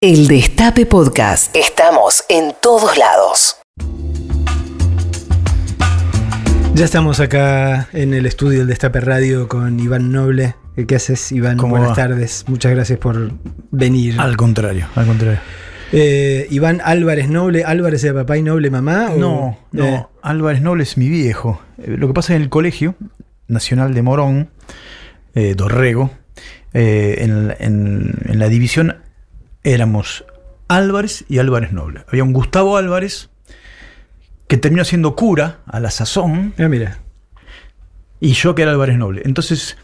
El Destape Podcast. Estamos en todos lados. Ya estamos acá en el estudio del Destape Radio con Iván Noble. ¿Qué haces, Iván? ¿Cómo Buenas va? tardes. Muchas gracias por venir. Al contrario, al contrario. Eh, Iván Álvarez Noble. ¿Álvarez de papá y Noble mamá? o- No, no, Eh, Álvarez Noble es mi viejo. Eh, Lo que pasa en el Colegio Nacional de Morón, eh, Dorrego, eh, en, en- en la división éramos Álvarez y Álvarez Noble. Había un Gustavo Álvarez que terminó siendo cura a la sazón ah, mira. y yo que era Álvarez Noble. Entonces,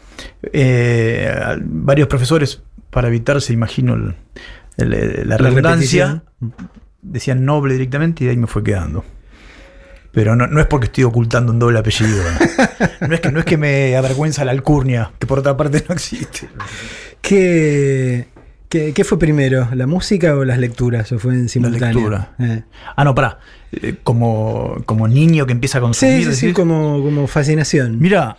eh, varios profesores, para evitarse, imagino, el- el- la redundancia, repetición. decían Noble directamente y de ahí me fue quedando. Pero no, no es porque estoy ocultando un doble apellido. No, No es, que, no es que me avergüenza la alcurnia, que por otra parte no existe. ¿Qué, qué, qué fue primero? ¿La música o las lecturas? ¿O fue en simultáneo? lectura. Eh. Ah, no, pará. Eh, como, como niño que empieza a consumir. Sí, sí, sí, como, como fascinación. Mira,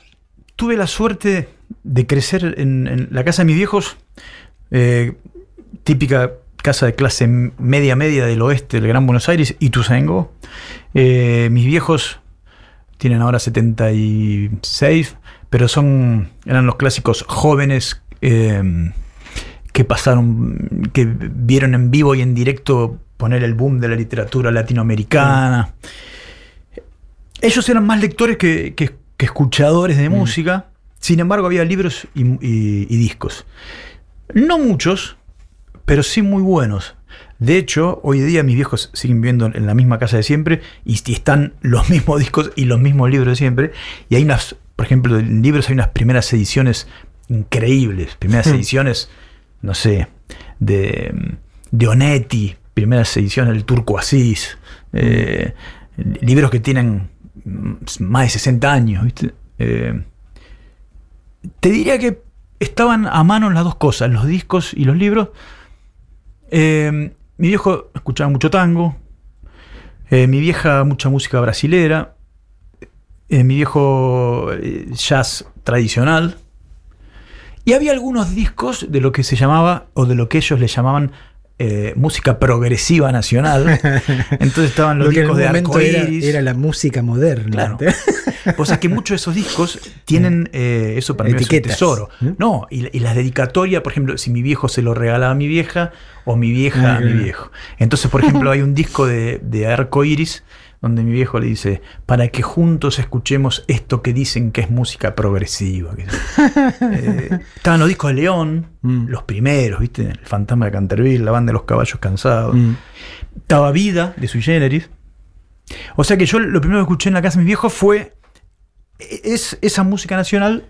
tuve la suerte de crecer en, en la casa de mis viejos, eh, típica casa de clase media media del oeste del Gran Buenos Aires, Ituzaingó. Eh, mis viejos tienen ahora 76, pero son eran los clásicos jóvenes que pasaron, que vieron en vivo y en directo poner el boom de la literatura latinoamericana. Ellos eran más lectores que, que- que escuchadores de Mm. música. Sin embargo, había libros y, y- y discos. No muchos, pero sí muy buenos. De hecho, hoy día mis viejos siguen viviendo en la misma casa de siempre y, y están los mismos discos y los mismos libros de siempre. Y hay unas, por ejemplo, en libros hay unas primeras ediciones increíbles. Primeras Hmm. ediciones, no sé, de, de Onetti, primeras ediciones del Turco Asís. eh, libros que tienen mm, más de 60 años, ¿viste? Eh, te diría que estaban a mano las dos cosas, los discos y los libros. Eh, mi viejo escuchaba mucho tango, mi vieja mucha música brasilera, mi viejo jazz tradicional. Y había algunos discos de lo que se llamaba, o de lo que ellos le llamaban eh, música progresiva nacional. Entonces estaban los Lo que en discos un de momento era, arcoíris. era la música moderna. Claro. O sea que muchos de esos discos tienen eh, eso para mí es un Etiquetas, tesoro. ¿eh? No, y, y las dedicatorias, por ejemplo, si mi viejo se lo regalaba a mi vieja o mi vieja Ah, a mi viejo. Entonces, por ejemplo, hay un disco de, de Arco Iris donde mi viejo le dice, para que juntos escuchemos esto que dicen que es música progresiva. Eh, estaban los discos de León, Mm. los primeros, ¿viste? El Fantasma de Canterville, la banda de los caballos cansados. Mm. Estaba Vida de Sui Generis. O sea que yo lo primero que escuché en la casa de mis viejos fue es, esa música nacional.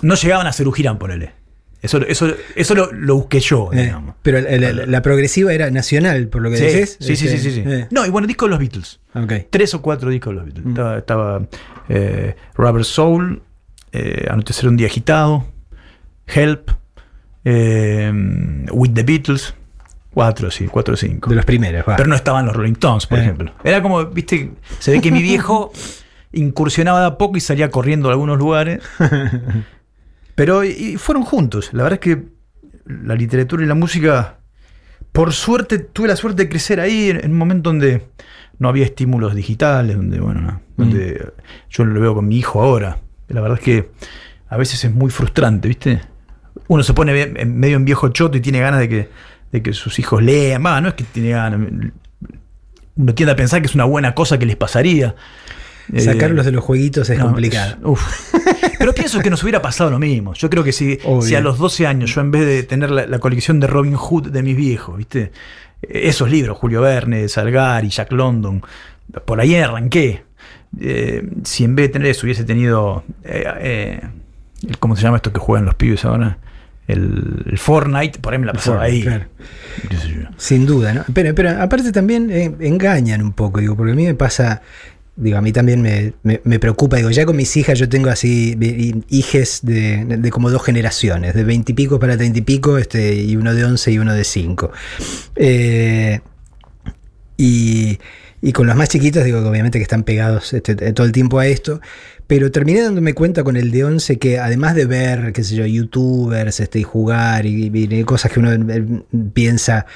No llegaban a ser Girán, ponele. Eso, eso, eso lo, lo busqué yo, Eh, digamos. pero la, la- la progresiva era nacional, por lo que Sí, decís. sí, sí, sí, sí, sí. Eh, No, y bueno, discos de los Beatles. ok. Tres o cuatro discos de los Beatles. Mm. Estaba, estaba, eh, Rubber Soul, Anochecer un día agitado, Help, With the Beatles. Cuatro, sí, cuatro o cinco. De los primeros, va. Pero no estaban los Rolling Stones, por ejemplo. Era como, viste, se ve que mi viejo incursionaba de a poco y salía corriendo a algunos lugares. Pero y- fueron juntos. La verdad es que la literatura y la música, por suerte, tuve la suerte de crecer ahí en, un momento donde no había estímulos digitales, donde, bueno, no, donde yo lo veo con mi hijo ahora. La verdad es que a veces es muy frustrante, ¿viste? Uno se pone medio en viejo choto y tiene ganas de que, de que sus hijos lean. Va, no es que tiene ganas. Uno tiende a pensar que es una buena cosa que les pasaría. Eh, Sacarlos de los jueguitos es no, complicado. uf. Pero pienso que nos hubiera pasado lo mismo. Yo creo que si, a los 12 años yo en vez de tener la, la colección de Robin Hood de mis viejos, ¿viste? Esos libros, Julio Verne, Salgari, Jack London, por ahí arranqué. Eh, si en vez de tener eso hubiese tenido, eh, eh, ¿cómo se llama esto que juegan los pibes ahora? El, el Fortnite, por ahí me la pasaba ahí. Claro. Sin duda, ¿no? Pero, pero aparte también eh, engañan un poco, digo, porque a mí me pasa, digo, a mí también me, me- preocupa, digo, ya con mis hijas yo tengo así hijes de, de como dos generaciones, de veintipico para treinta y pico, este, y uno de once y uno de cinco. Eh, y Y con los más chiquitos, digo obviamente que están pegados este, todo el tiempo a esto. Pero terminé dándome cuenta con el de 11 que además de ver, qué sé yo, youtubers este, y jugar y, y cosas que uno eh, piensa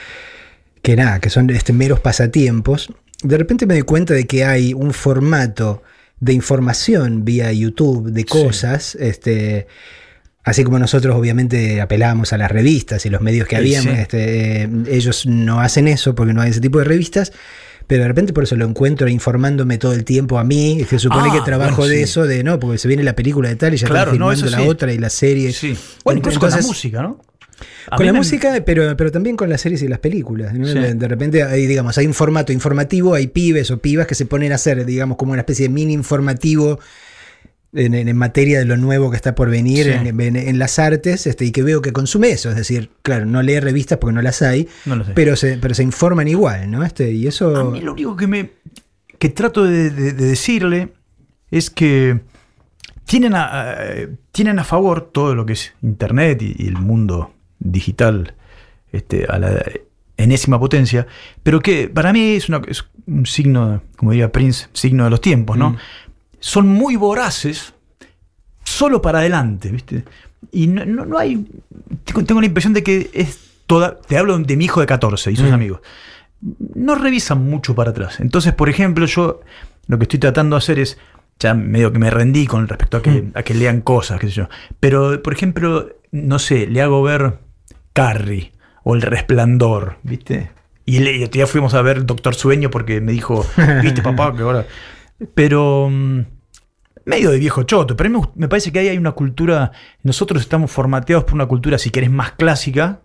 que nada, que son este, meros pasatiempos, de repente me doy cuenta de que hay un formato de información vía YouTube de cosas, este, así como nosotros obviamente apelábamos a las revistas y los medios que Sí, habíamos, sí. este, eh, ellos no hacen eso porque no hay ese tipo de revistas. Pero de repente por eso lo encuentro informándome todo el tiempo a mí. Se supone Ah, que trabajo bueno, de eso, de no, porque se viene la película de tal y ya Claro, están filmando la sí. otra y la serie. Sí. Bueno, incluso con la música, ¿no? A con la me- música, pero, pero también con las series y las películas. ¿no? Sí. De, repente hay, digamos, hay un formato informativo, hay pibes o pibas que se ponen a hacer, digamos, como una especie de mini informativo en, en- en materia de lo nuevo que está por venir Sí. en, las artes, este, y que veo que consume eso. Es decir, claro, no lee revistas porque no las hay, No pero se, pero se informan igual, ¿no? Este, y A eso. mí lo único que me que trato de, de- de decirle es que tienen a, a- tienen a favor todo lo que es internet y, y el mundo digital este, a la enésima potencia, pero que para mí es, una- es un signo, como diría Prince, signo de los tiempos, ¿no? Mm. Son muy voraces solo para adelante, ¿viste? Y no, no- no hay. Tengo, tengo la impresión de que es toda. Te hablo de mi hijo de 14 y sus Mm. amigos. No revisan mucho para atrás. Entonces, por ejemplo, yo lo que estoy tratando de hacer es. Ya medio que me rendí con respecto a que, Mm. a que lean cosas, qué sé yo. Pero, por ejemplo, no sé, le hago ver Carrie o El Resplandor, ¿viste? Y el, otro día fuimos a ver Doctor Sueño porque me dijo, ¿viste, papá? Que ahora. Pero. mm, medio de viejo choto, pero a mí me, parece que ahí hay una cultura, nosotros estamos formateados por una cultura, si querés, más clásica,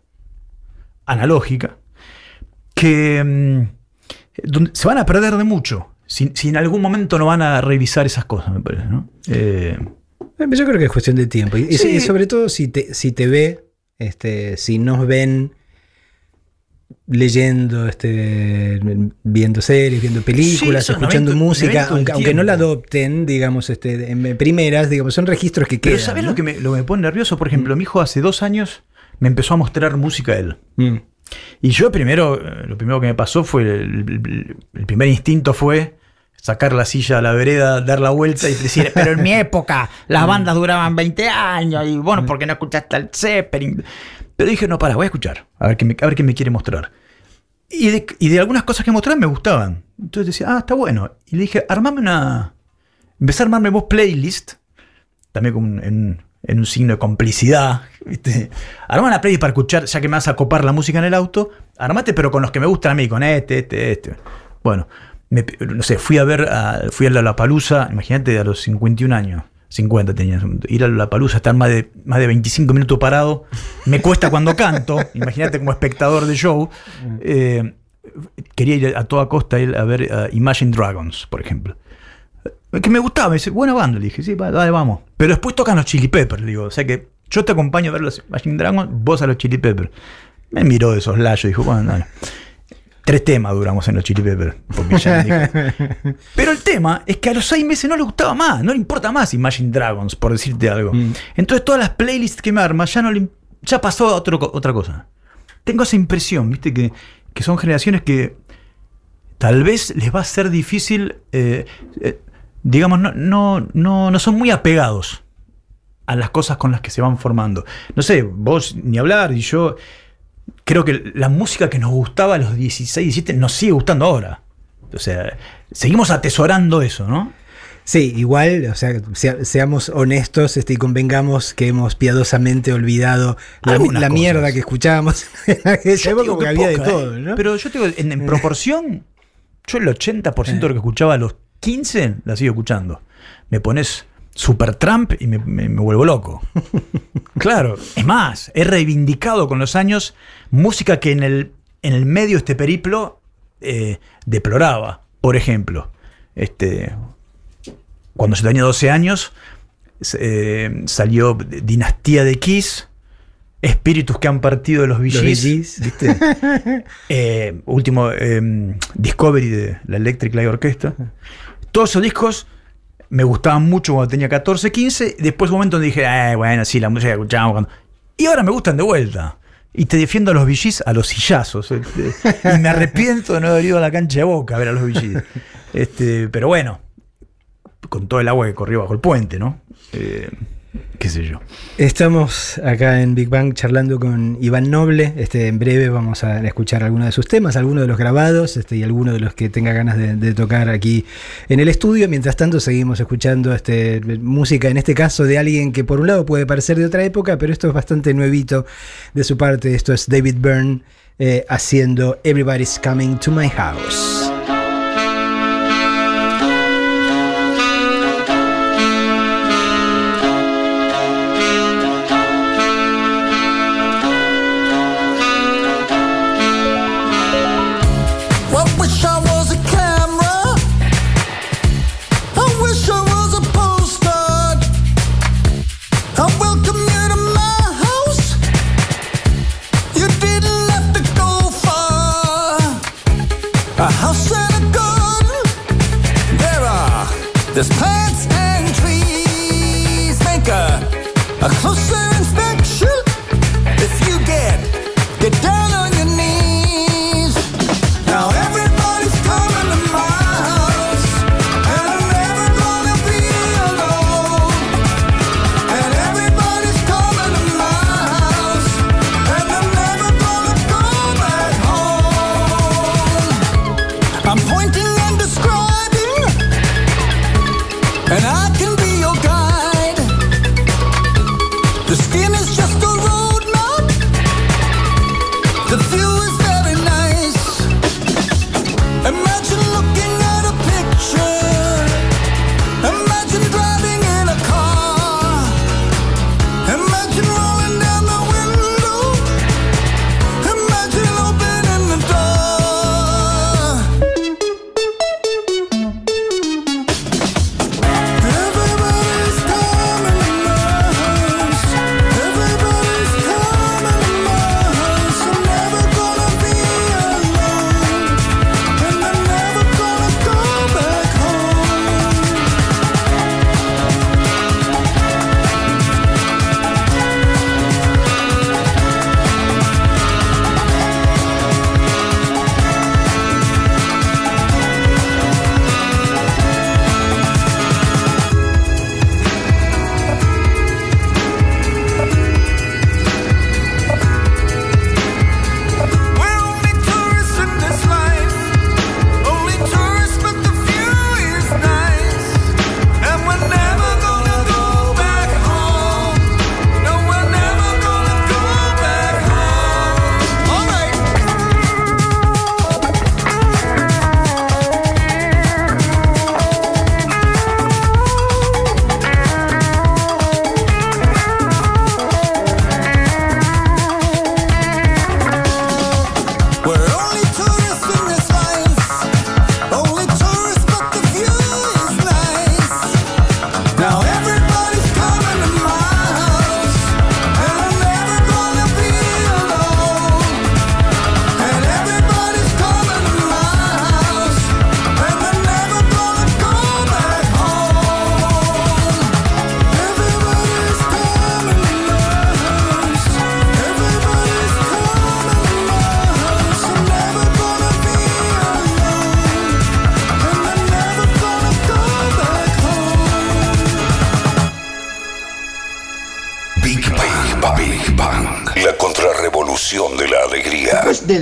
analógica, que mm, donde se van a perder de mucho, si, si en algún momento no van a revisar esas cosas, me parece, ¿no? Eh, Eh, Yo creo que es cuestión de tiempo. Y, y Sí. y sobre todo si te, si te ve, este, si nos ven leyendo, este, viendo series, viendo películas, Sí, escuchando música, aunque, aunque no la adopten, digamos, este, en primeras, digamos, son registros que pero quedan. ¿sabés ¿no? lo, que me, lo que me pone nervioso? Por ejemplo, mi hijo hace dos años me empezó a mostrar música a él. Mm. Y yo primero, eh, lo primero que me pasó fue, el, el- el primer instinto fue sacar la silla a la vereda, dar la vuelta y decir, pero en mi época las bandas duraban 20 años y bueno, ¿por qué no escuchaste al Zeppelin? Pero dije, no, para, voy a escuchar, a ver qué me, a ver qué me quiere mostrar. Y de, y de algunas cosas que mostraba me gustaban. Entonces decía, ah, está bueno. Y le dije, armame una... Empecé a armarme vos playlist, también con en, en un signo de complicidad. ¿viste? Armame una playlist para escuchar, ya que me vas a copar la música en el auto. Armate, pero con los que me gustan a mí, con este, este, este. Bueno, no sé, fui a ver, fui a la Palusa, imagínate, a los 51 años. 50 tenía. Ir a la Palusa, estar más de, más de 25 minutos parado, me cuesta cuando canto. Imagínate como espectador de show. Eh, quería ir a toda costa a ver Imagine Dragons, por ejemplo. Que me gustaba, me dice, buena banda, le dije, sí, dale, vamos. Pero después tocan los Chili Peppers, digo, o sea que yo te acompaño a ver los Imagine Dragons, vos a los Chili Peppers. Me miró de esos layos dijo, bueno, dale. Tres temas duramos en los Chili Peppers. porque ya dije. Pero el tema es que a los seis meses no le gustaba más, no le importa más Imagine Dragons, por decirte algo. Mm. Entonces todas las playlists que me arma ya no le ya pasó a otro otra cosa. Tengo esa impresión, viste, que, que son generaciones que tal vez les va a ser difícil, eh, eh, digamos, no, no, no, no son muy apegados a las cosas con las que se van formando. No sé, vos ni hablar, y yo creo que la música que nos gustaba a los 16, 17 nos sigue gustando ahora. O sea, seguimos atesorando eso, ¿no? Sí, igual, o sea, sea- seamos honestos este, y convengamos que hemos piadosamente olvidado la, mierda que escuchábamos en aquella época, que había de poca, todo, ¿eh? ¿no? Pero yo te digo, en, en proporción, yo el 80% de lo que escuchaba a los 15 la sigo escuchando. Me pones Super Trump y me, me- me vuelvo loco. claro, es más, he reivindicado con los años música que en el, en el medio de este periplo eh, deploraba. Por ejemplo, este, cuando yo tenía 12 años, eh, salió Dinastía de Kiss, Espíritus que han partido de los VGs. Eh, último eh, Discovery de la Electric Light Orchestra. Todos esos discos me gustaban mucho cuando tenía 14, 15. Después un momento donde dije, eh, bueno, sí, la música que escuchábamos cuando... Y ahora me gustan de vuelta. y te defiendo a los VGs a los sillazos. este, y me arrepiento de no haber ido a la cancha de boca a ver a los VGs. Este, pero bueno, con todo el agua que corrió bajo el puente, ¿no? Eh, qué sé yo. Estamos acá en Big Bang charlando con Iván Noble. Este, en breve vamos a escuchar algunos de sus temas, algunos de los grabados este, y algunos de los que tenga ganas de, tocar aquí en el estudio. Mientras tanto, seguimos escuchando este, música, en este caso de alguien que por un lado puede parecer de otra época, pero esto es bastante nuevito de su parte. Esto es David Byrne eh, haciendo Everybody's Coming to My House.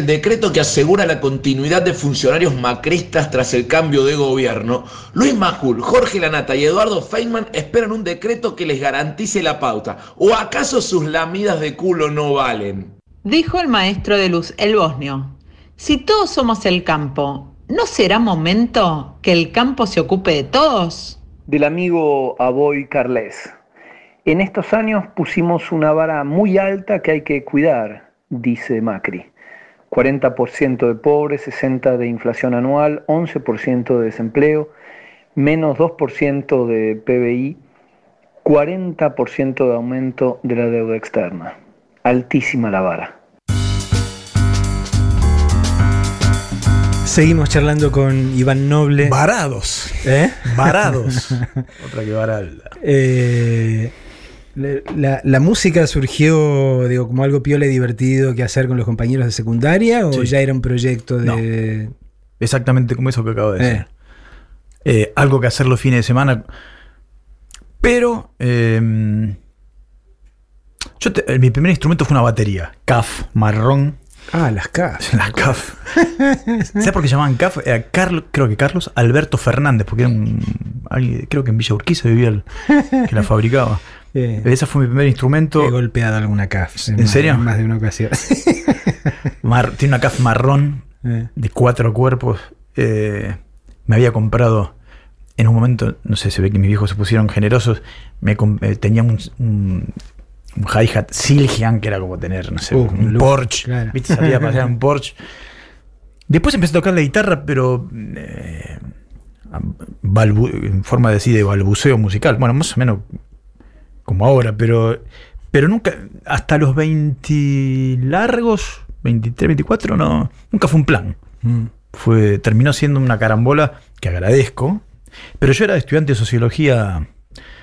Decreto que asegura la continuidad de funcionarios macristas tras el cambio de gobierno, Luis Majul, Jorge Lanata y Eduardo Feynman esperan un decreto que les garantice la pauta. ¿O acaso sus lamidas de culo no valen? Dijo el maestro de luz, el bosnio, si todos somos el campo, ¿no será momento que el campo se ocupe de todos? del amigo Aboy Carles. En estos años pusimos una vara muy alta que hay que cuidar, dice Macri. 40% de pobres, 60% de inflación anual, 11% de desempleo, menos 2% de PBI, 40% de aumento de la deuda externa. Altísima la vara. Seguimos charlando con Iván Noble. Varados. ¿Eh? Varados. Otra que varalda. Eh, La, la- música surgió, digo, como algo piola y divertido que hacer con los compañeros de secundaria o Sí. ya era un proyecto de. Exactamente como eso que acabo de decir. Eh. Eh, algo que hacer los fines de semana. Pero eh, yo te- eh, mi primer instrumento fue una batería, CAF, marrón. Ah, las casas. La CAF. ¿Sabes por qué llamaban CAF? Era Carlos, creo que Carlos Alberto Fernández, porque era un, alguien- creo que en Villa Urquiza vivía el que la fabricaba. Eh, Ese fue mi primer instrumento. he golpeado alguna CAF. ¿En más- serio? en más de una ocasión. Mar- tiene una CAF marrón Eh, de cuatro cuerpos. Eh, me había comprado en un momento, no sé, se ve que mis viejos se pusieron generosos. Me eh, tenía un, un, un hi-hat Silgian, que era como tener, no sé, Uh, un Porsche. claro. ¿Viste? Salía a pasear un Porsche. Después empecé a tocar la guitarra, pero eh, en forma de, así, de balbuceo musical. Bueno, más o menos como ahora, pero, pero nunca, hasta los 20 largos, 23, 24, no, nunca fue un plan. mm. Fue, terminó siendo una carambola que agradezco, pero yo era estudiante de sociología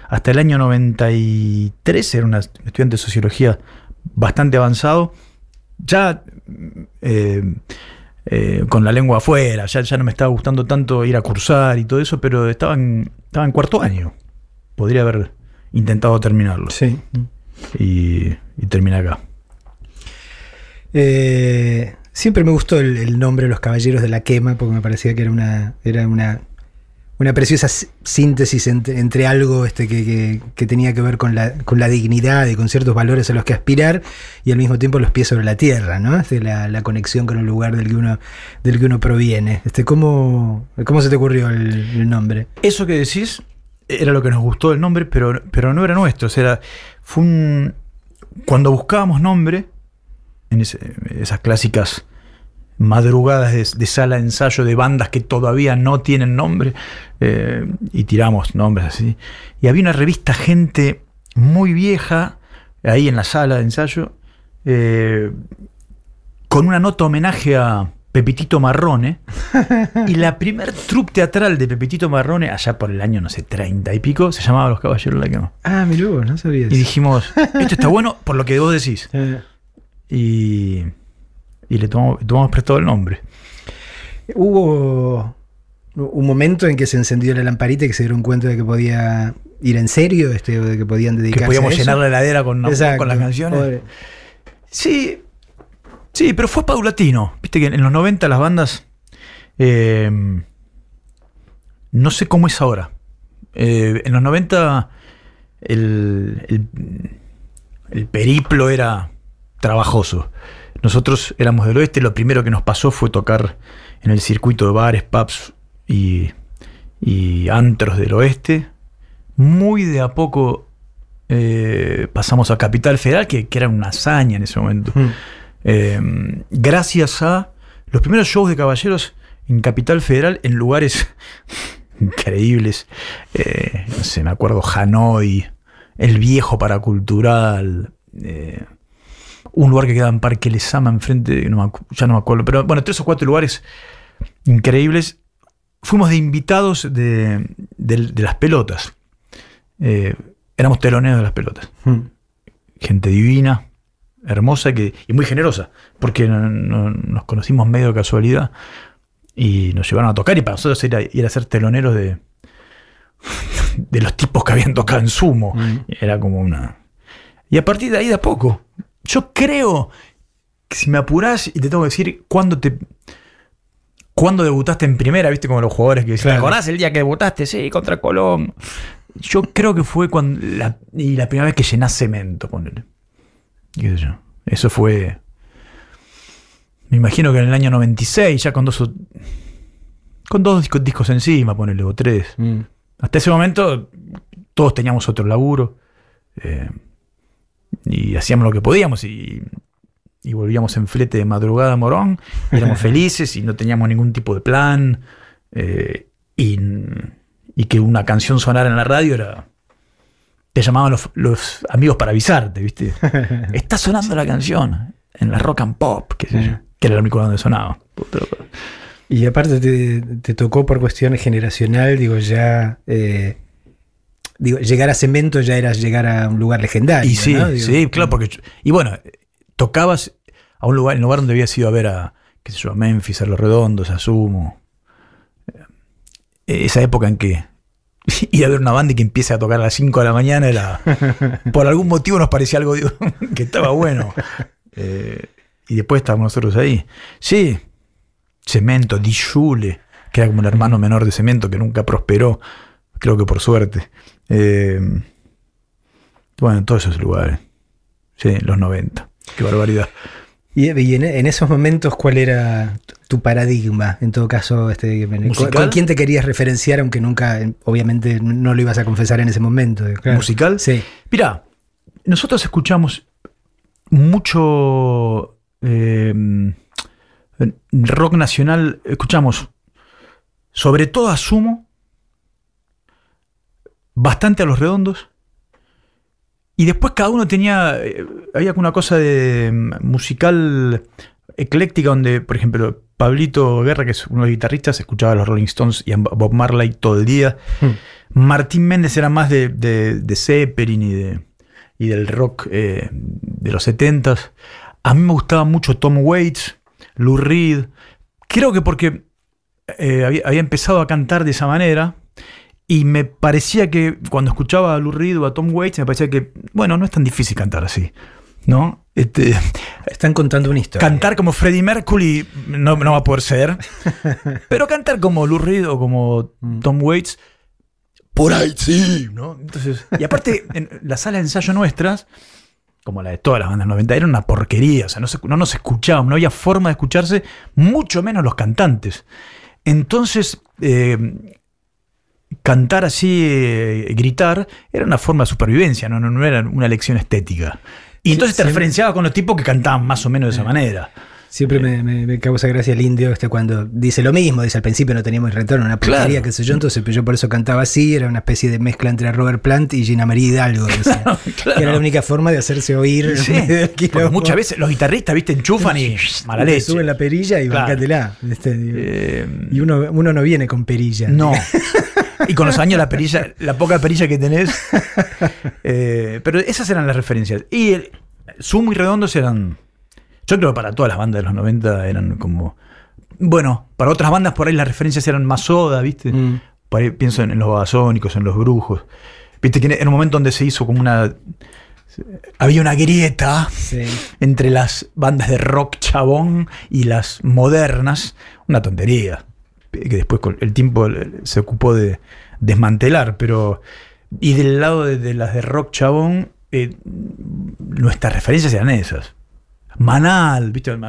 hasta el año 93, era un estudiante de sociología bastante avanzado, ya eh, eh, con la lengua afuera, ya, ya no me estaba gustando tanto ir a cursar y todo eso, pero estaba en, estaba en cuarto año. Podría haber intentado terminarlo. Sí. Y, y terminé acá. Eh, siempre me gustó el, el nombre Los Caballeros de la Quema, porque me parecía que era una, era una, una preciosa síntesis entre, entre algo este, que, que- que tenía que ver con la, con la dignidad y con ciertos valores a los que aspirar, y al mismo tiempo los pies sobre la tierra, ¿no? Este, la, la conexión con el lugar del que uno, del que uno proviene. Este, ¿cómo, ¿Cómo se te ocurrió el, el nombre? Eso que decís era lo que nos gustó del nombre, pero, pero no era nuestro. O sea, fue un. Cuando buscábamos nombre, en esas clásicas madrugadas de, de sala de ensayo de bandas que todavía no tienen nombre, eh, y tiramos nombres así. Y había una revista Gente muy vieja, ahí en la sala de ensayo, eh, con una nota homenaje a Pepitito Marrone. y la primer troupe teatral de Pepitito Marrone, allá por el año, no sé, 30 y pico, se llamaba Los Caballeros de la Quema. Ah, mirá vos, no sabía Y eso. dijimos, esto está bueno por lo que vos decís. Eh, Y, y le tomamos, tomamos prestado el nombre. Hubo un momento en que se encendió la lamparita y que se dieron cuenta de que podía ir en serio, este, de que podían dedicarse Que podíamos a eso. llenar la heladera con, con las canciones. Pobre. Sí, sí, pero fue paulatino. Viste que en los 90 las bandas. eh, no sé cómo es ahora. Eh, en los 90 el, el, periplo era trabajoso. Nosotros éramos del oeste, lo primero que nos pasó fue tocar en el circuito de bares, pubs y, y antros del oeste. Muy de a poco eh, pasamos a Capital Federal, que, que era una hazaña en ese momento. Mm. Eh, gracias a los primeros shows de caballeros en Capital Federal en lugares increíbles. Eh, no sé, me acuerdo Hanoi, el viejo paracultural. eh, un lugar que queda en Parque Lesama enfrente, no me acu- ya no me acuerdo, pero bueno, tres o cuatro lugares increíbles. Fuimos de invitados de, las pelotas. Eh, éramos teloneros de las pelotas Mm. gente divina, hermosa que, y muy generosa, porque no- no- nos conocimos medio de casualidad y nos llevaron a tocar y para nosotros era ir a ser teloneros de, de los tipos que habían tocado en sumo. Mm. Era como una... Y a partir de ahí de a poco, yo creo que si me apurás y te tengo que decir cuándo te... ¿Cuándo debutaste en primera? ¿Viste como los jugadores que dicen, Claro. ¿te acordás el día que debutaste? Sí, contra Colón. Yo creo que fue cuando la, y la primera vez que llenás cemento, ponele. ¿Qué sé yo? Eso fue. Me imagino que en el año 96, ya con dos. Con dos discos, discos encima, ponele, o tres. Mm. Hasta ese momento, todos teníamos otro laburo. eh, y hacíamos lo que podíamos. Y, y volvíamos en flete de madrugada a Morón. éramos felices y no teníamos ningún tipo de plan. eh, y, y que una canción sonara en la radio era. Te llamaban los, los amigos para avisarte, ¿viste? Está sonando la canción en la rock and pop, qué sé yo, que era el único donde sonaba. Y aparte te, te tocó por cuestión generacional, digo, ya eh, digo, llegar a Cemento ya era llegar a un lugar legendario. Y sí, ¿no? Digo, sí, claro, porque. yo- Y bueno, tocabas a un lugar, en el lugar donde habías ido a ver a, qué sé yo, a Memphis, a Los Redondos, a Sumo. Eh, Esa época en que ir a ver una banda y que empiece a tocar a las 5 de la mañana era. por algún motivo nos parecía algo digo, que estaba bueno. Eh, y después estábamos nosotros ahí. Sí, Cemento, Di Jule, que era como el hermano menor de Cemento que nunca prosperó, creo que por suerte. Eh, bueno, en todos esos lugares. Sí, los 90. Qué barbaridad. Y, y en, en esos momentos, ¿cuál era tu- paradigma? En todo caso, este, ¿con, con quién te querías referenciar, aunque nunca, eh, obviamente, no lo ibas a confesar en ese momento? eh, claro. ¿Musical? Sí. Mira, nosotros escuchamos mucho eh, rock nacional, escuchamos sobre todo a Sumo, bastante a Los Redondos, y después cada uno tenía, eh, había una cosa de mm, musical ecléctica donde, por ejemplo, Pablito Guerra, que es uno de los guitarristas, escuchaba a los Rolling Stones y a Bob Marley todo el día. Martín Méndez era más de, de, de Zeppelin y, de, y del rock eh, de los 70s. A mí me gustaba mucho Tom Waits, Lou Reed. Creo que porque eh, había, había empezado a cantar de esa manera y me parecía que cuando escuchaba a Lou Reed o a Tom Waits, me parecía que, bueno, no es tan difícil cantar así. ¿No? Este, Están contando una historia. cantar como Freddie Mercury no, no va a poder ser. pero cantar como Lou Reed o como Tom Waits, por ahí sí, ¿no? Entonces, y aparte, en la sala de ensayo nuestras, como la de todas las bandas 90, era una porquería. O sea, no, se- no nos escuchábamos, no había forma de escucharse, mucho menos los cantantes. Entonces, eh, cantar así, eh, gritar, era una forma de supervivencia, no, no, no era una lección estética. Y entonces te referenciaba con los tipos que cantaban más o menos de esa manera. Siempre me, me- me causa gracia el indio este cuando dice lo mismo, dice al principio no teníamos retorno, una porquería, Claro. qué sé yo, entonces yo por eso cantaba así, era una especie de mezcla entre Robert Plant y Gina María Hidalgo, decía. claro. que era la única forma de hacerse oír. Sí, muchas veces los guitarristas, viste, enchufan y mala leche. suben la perilla y Claro. bancátela. este. Eh, y uno, uno no viene con perilla. No. Y con los años la perilla, la poca perilla que tenés. eh, pero esas eran las referencias. Y el, Sumo y Redondos eran. Yo creo que para todas las bandas de los 90 eran como. Bueno, para otras bandas por ahí las referencias eran más soda, ¿viste? Mm. Por ahí pienso en, en los babasónicos, en los brujos. Viste que en un momento donde se hizo como una. Había una grieta Sí. entre las bandas de rock chabón y las modernas, una tontería, que después con el tiempo se ocupó de desmantelar, pero... Y del lado de, las de rock chabón, eh, nuestras referencias eran esas. Manal, ¿viste? A mí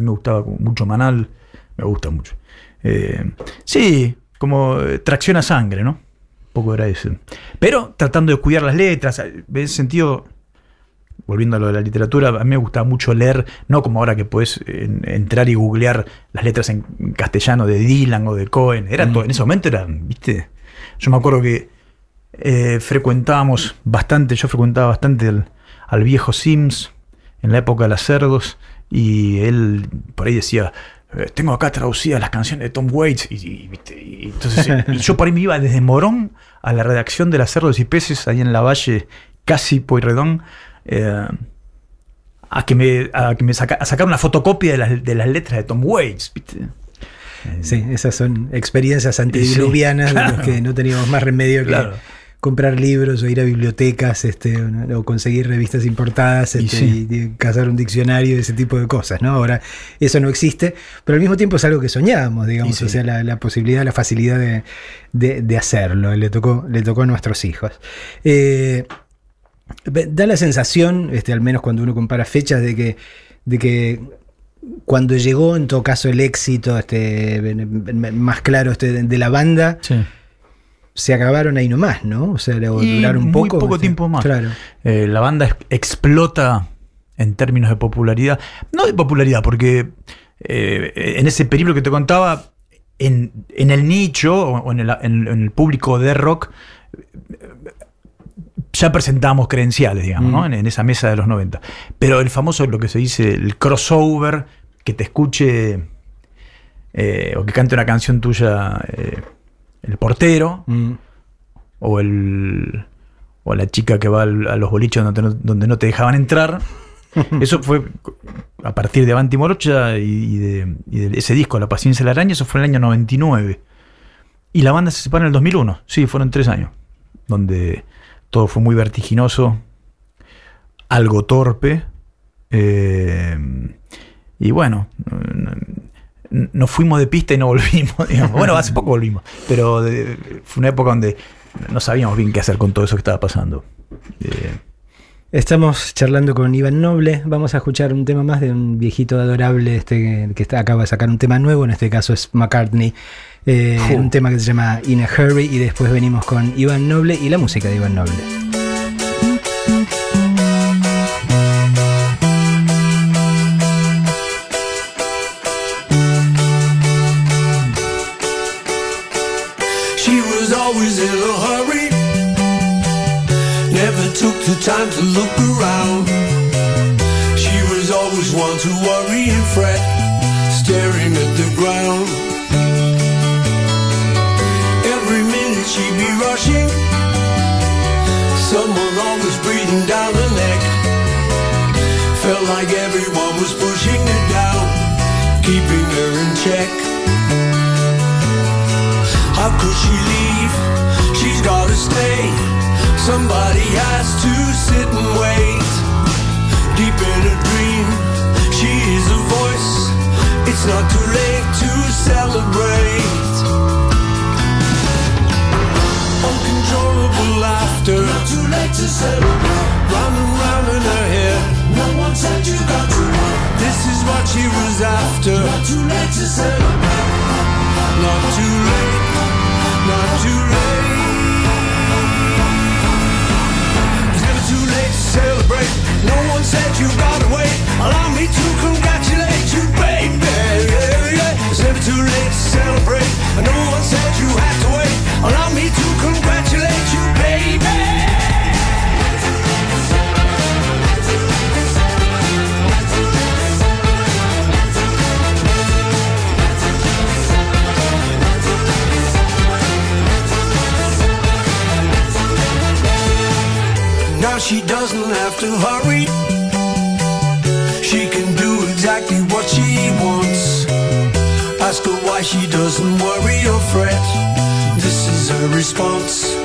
me gustaba mucho Manal, me gusta mucho. Eh, sí, como eh, tracción a sangre, ¿no? Un poco era eso. Pero tratando de cuidar las letras, en ese sentido, volviendo a lo de la literatura, a mí me gustaba mucho leer, no como ahora que puedes en- entrar y googlear las letras en castellano de Dylan o de Cohen. Era todo, en ese momento eran, ¿viste? Yo me acuerdo que eh, frecuentábamos bastante, yo frecuentaba bastante al, al viejo Sims en la época de las cerdos y él por ahí decía, eh, tengo acá traducidas las canciones de Tom Waits y, y, ¿viste? y entonces eh, y yo por ahí me iba desde Morón a la redacción de las cerdos y peces ahí en la valle casi Pueyrredón eh, a que me, a que me saca- a sacar una fotocopia de las, de las letras de Tom Waits ¿viste? Sí, esas son experiencias antediluvianas Sí, de los que no teníamos más remedio que Claro. comprar libros o ir a bibliotecas este, o, conseguir revistas importadas Y este, sí. y, y cazar un diccionario y ese tipo de cosas. ¿no? Ahora eso no existe, pero al mismo tiempo es algo que soñábamos, digamos, sí. o sea, la, la posibilidad, la facilidad de, de- de hacerlo. Le tocó, le tocó a nuestros hijos. Eh, da la sensación, este, al menos cuando uno compara fechas, de que, de que cuando llegó en todo caso el éxito este, más claro este, de, la banda, Sí. se acabaron ahí nomás, ¿no? O sea, duraron un muy poco. poco este, tiempo más. Claro. Eh, la banda ex- explota en términos de popularidad. No de popularidad, porque eh, en ese periplo que te contaba, en, en el nicho o en el, en- en el público de rock, ya presentábamos credenciales, digamos, ¿no? Mm. en, en esa mesa de los 90. Pero el famoso, lo que se dice, el crossover, que te escuche eh, o que cante una canción tuya eh, el portero, Mm. o el o la chica que va al- a los bolichos donde no, donde no te dejaban entrar. Eso fue a partir de Avanti Morocha y, y de, y de ese disco, La Paciencia de la Araña, eso fue en el año 99. Y la banda se separa en el 2001. Sí, fueron tres años. Donde todo fue muy vertiginoso, algo torpe. eh, y bueno, nos fuimos de pista y no volvimos. Bueno, hace poco volvimos. Pero de- fue una época donde no sabíamos bien qué hacer con todo eso que estaba pasando. Eh, Estamos charlando con Iván Noble. Vamos a escuchar un tema más de un viejito adorable este que, acaba de sacar un tema nuevo. En este caso es McCartney. Eh. Un tema que se llama In a Hurry. Y después venimos con Iván Noble y la música de Iván Noble. She was always in a hurry, never took the time to look around. Felt like everyone was pushing her down, keeping her in check. How could she leave? She's gotta stay. Somebody has to sit and wait. Deep in a dream, she is a voice. It's not too late to celebrate. Uncontrollable laughter. Not too late to celebrate. Round and round in her head. No one said you got to. This is what she was after. Not too late to celebrate. Not too late. Not too late. It's never too late to celebrate. No one said you gotta wait. Allow me to congratulate you, baby. Yeah, yeah. It's never too late to celebrate. No one said you had to wait. Allow me to congratulate you, baby. Now she doesn't have to hurry. She can do exactly what she wants. Ask her why she doesn't worry or fret. This is her response.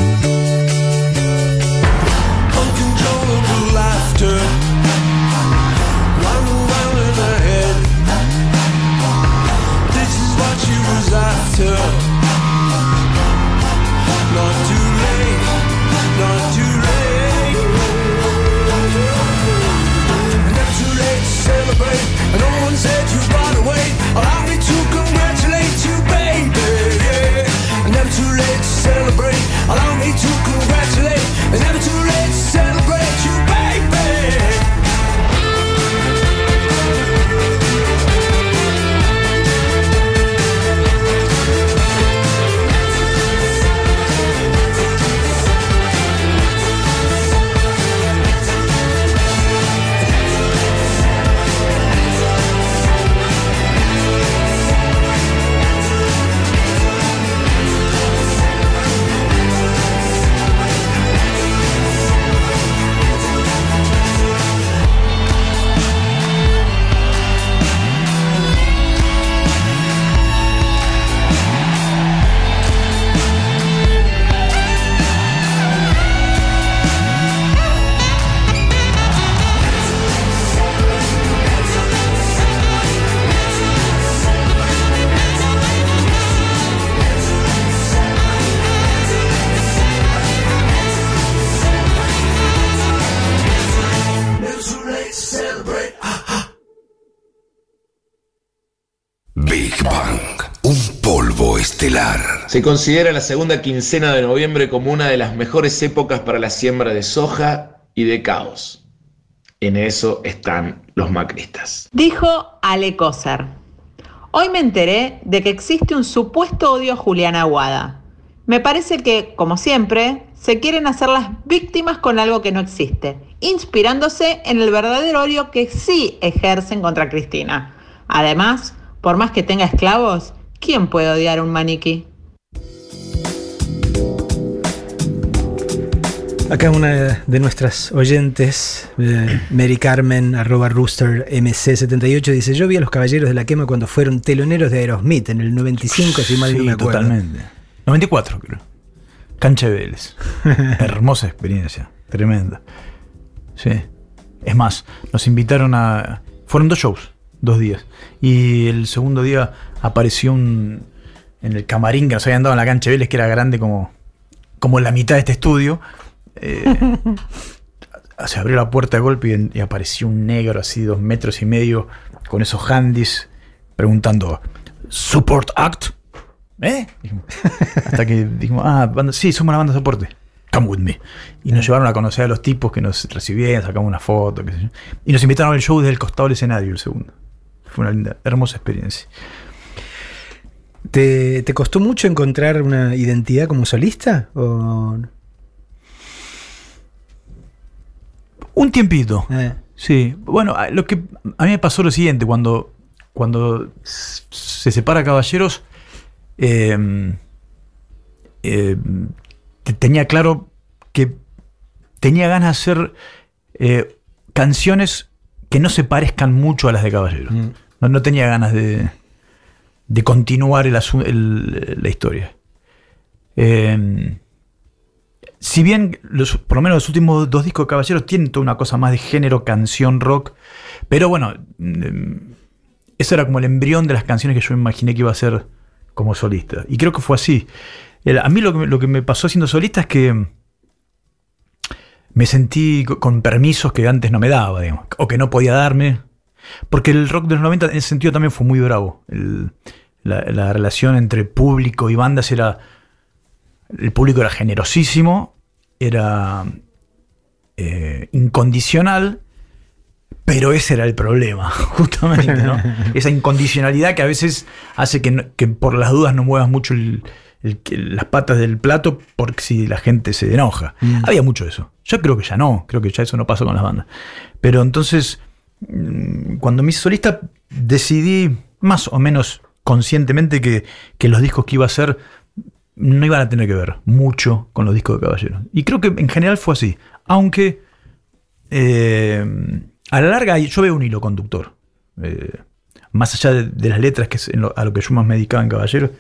Uncontrollable laughter. Se considera la segunda quincena de noviembre como una de las mejores épocas para la siembra de soja y de caos. En eso están los macristas. Dijo Ale Coser. Hoy me enteré de que existe un supuesto odio a Juliana Aguada. Me parece que, como siempre, se quieren hacer las víctimas con algo que no existe, inspirándose en el verdadero odio que sí ejercen contra Cristina. Además, por más que tenga esclavos, ¿quién puede odiar a un maniquí? Acá una de nuestras oyentes, eh, Mary Carmen, arroba rooster MC78, dice, yo vi a los Caballeros de la Quema cuando fueron teloneros de Aerosmith en el 95, si mal no Sí, me acuerdo. totalmente. 94, creo. Cancha de Vélez. Hermosa experiencia. Tremenda. Sí. Es más, nos invitaron a. Fueron dos shows, dos días. Y el segundo día apareció un. En el camarín que nos habían dado en la cancha de Vélez, que era grande como. Como la mitad de este estudio. Eh, se abrió la puerta de golpe y, apareció un negro así, dos metros y medio, con esos handys, preguntando: ¿Support Act? ¿Eh? Hasta que dijimos, ah, banda- sí, somos la banda de soporte. Come with me. Y nos llevaron a conocer a los tipos que nos recibían, sacamos una foto, qué sé yo. Y nos invitaron al show desde el costado del escenario, el segundo. Fue una linda, hermosa experiencia. ¿Te, te costó mucho encontrar una identidad como solista? ¿O... Un tiempito. eh, Sí, bueno, a- lo que a mí me pasó lo siguiente, cuando, cuando se separa Caballeros, eh, eh, te- tenía claro que tenía ganas de hacer eh, canciones que no se parezcan mucho a las de Caballeros. Mm. No, no tenía ganas de, de continuar el el- la historia. Eh, si bien los, por lo menos los últimos dos discos de Caballeros tienen toda una cosa más de género, canción, rock, pero bueno, mm, eso era como el embrión de las canciones que yo imaginé que iba a ser como solista. Y creo que fue así. A mí lo que, me- pasó siendo solista es que me sentí co- con permisos que antes no me daba, digamos, o que no podía darme. Porque el rock de los 90 en ese sentido también fue muy bravo. La, la relación entre público y bandas era... El público era generosísimo, era eh, incondicional, pero ese era el problema, justamente, ¿no? Esa incondicionalidad que a veces hace que, no- que por las dudas no muevas mucho el- el- que- las patas del plato porque si la gente se enoja. Había mucho de eso. Yo creo que ya no, creo que ya eso no pasó con las bandas. Pero entonces, mm, cuando me hice solista, decidí más o menos conscientemente que, que los discos que iba a hacer no iban a tener que ver mucho con los discos de Caballero. Y creo que en general fue así. Aunque eh, a la larga yo veo un hilo conductor. Eh, más allá de, de las letras, que es lo- a lo que yo más me dedicaba en Caballero,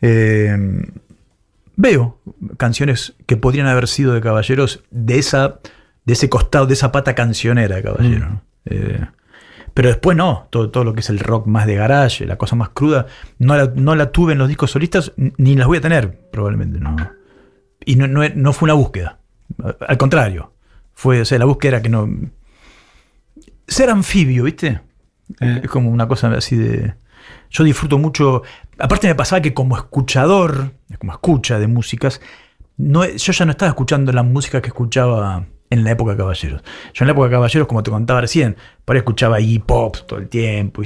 eh, veo canciones que podrían haber sido de Caballeros de esa de ese costado, de esa pata cancionera de Caballero. ¿no? Pero después no, todo, todo lo que es el rock más de garage, la cosa más cruda, no la, no la tuve en los discos solistas, ni las voy a tener, probablemente. No. Y no, no, no fue una búsqueda. Al contrario. Fue, o sea, la búsqueda era que no. Ser anfibio, ¿viste? Eh. Es como una cosa así de. Yo disfruto mucho. Aparte, me pasaba que como escuchador, como escucha de músicas, no, yo ya no estaba escuchando la música que escuchaba en la época de Caballeros. Yo en la época de Caballeros, como te contaba recién, por ahí escuchaba hip hop todo el tiempo.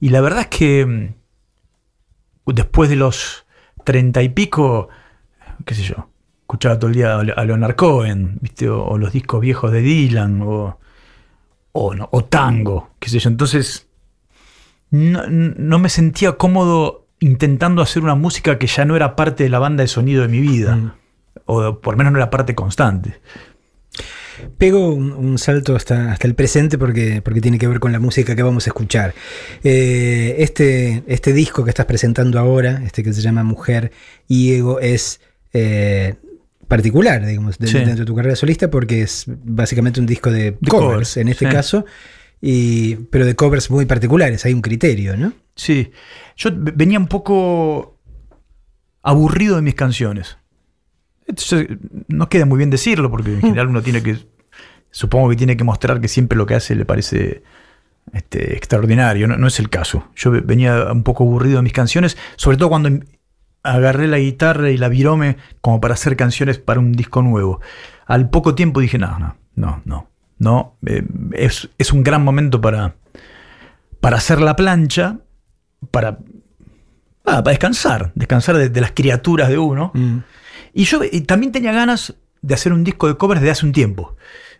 Y la verdad es que mm, después de los treinta y pico, qué sé yo, escuchaba todo el día a Le- a Leonard Cohen, ¿viste? O, o los discos viejos de Dylan, o, o, no, o tango, qué sé yo. Entonces, no, no me sentía cómodo intentando hacer una música que ya no era parte de la banda de sonido de mi vida, Mm. o por lo menos no era parte constante. Pego un, un salto hasta, hasta el presente porque, porque tiene que ver con la música que vamos a escuchar. Eh, este, este disco que estás presentando ahora, este que se llama Mujer y Ego, es eh, particular, digamos, de- Sí. dentro de tu carrera solista porque es básicamente un disco de, De covers, covers, en este sí. caso, y, pero de covers muy particulares, hay un criterio, ¿no? Sí, yo venía un poco aburrido de mis canciones. No queda muy bien decirlo, porque en general uno tiene que, supongo que tiene que mostrar que siempre lo que hace le parece este, extraordinario. No, no es el caso. Yo ve- venía un poco aburrido de mis canciones, sobre todo cuando agarré la guitarra y la virome como para hacer canciones para un disco nuevo. Al poco tiempo dije, no, no, no, no, no. eh, es, es un gran momento para, para hacer la plancha, para, ah, para descansar, descansar de, de las criaturas de uno. Y yo también tenía ganas de hacer un disco de covers desde hace un tiempo.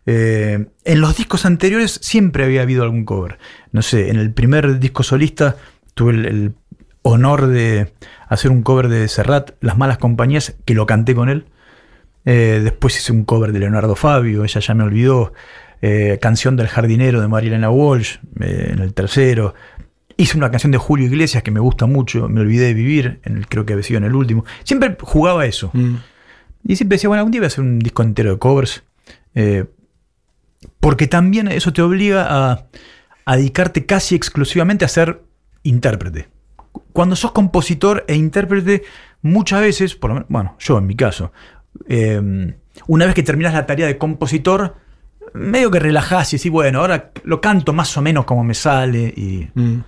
Eh, en los discos anteriores siempre había habido algún cover. No sé, en el primer disco solista tuve el, honor de hacer un cover de Serrat, Las Malas Compañías, que lo canté con él. Eh, después hice un cover de Leonardo Fabio, ella ya me olvidó. Eh, canción del jardinero de Marilena Walsh, en el tercero. Hice una canción de Julio Iglesias que me gusta mucho, me olvidé de vivir, en el, creo que había sido en el último. Siempre jugaba eso. Mm. Y siempre decía, bueno, algún día voy a hacer un disco entero de covers. eh, porque también eso te obliga a, a dedicarte casi exclusivamente a ser intérprete. Cuando sos compositor e intérprete, muchas veces, por lo menos, bueno, yo en mi caso, eh, una vez que terminas la tarea de compositor, medio que relajás y decís, bueno, ahora lo canto más o menos como me sale. Y Mm.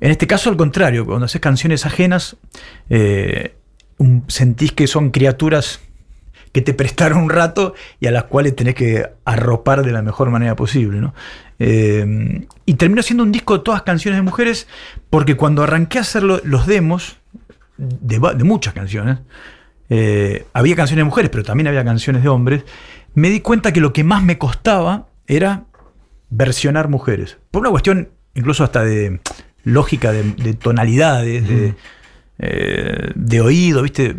En este caso, al contrario, cuando haces canciones ajenas, eh, sentís que son criaturas que te prestaron un rato y a las cuales tenés que arropar de la mejor manera posible. ¿no? Eh, y terminó siendo un disco de todas canciones de mujeres, porque cuando arranqué a hacer lo- los demos de muchas canciones, eh, había canciones de mujeres, pero también había canciones de hombres, me di cuenta que lo que más me costaba era versionar mujeres. Por una cuestión incluso hasta de lógica, de, de tonalidades, de, eh, de oído, ¿viste?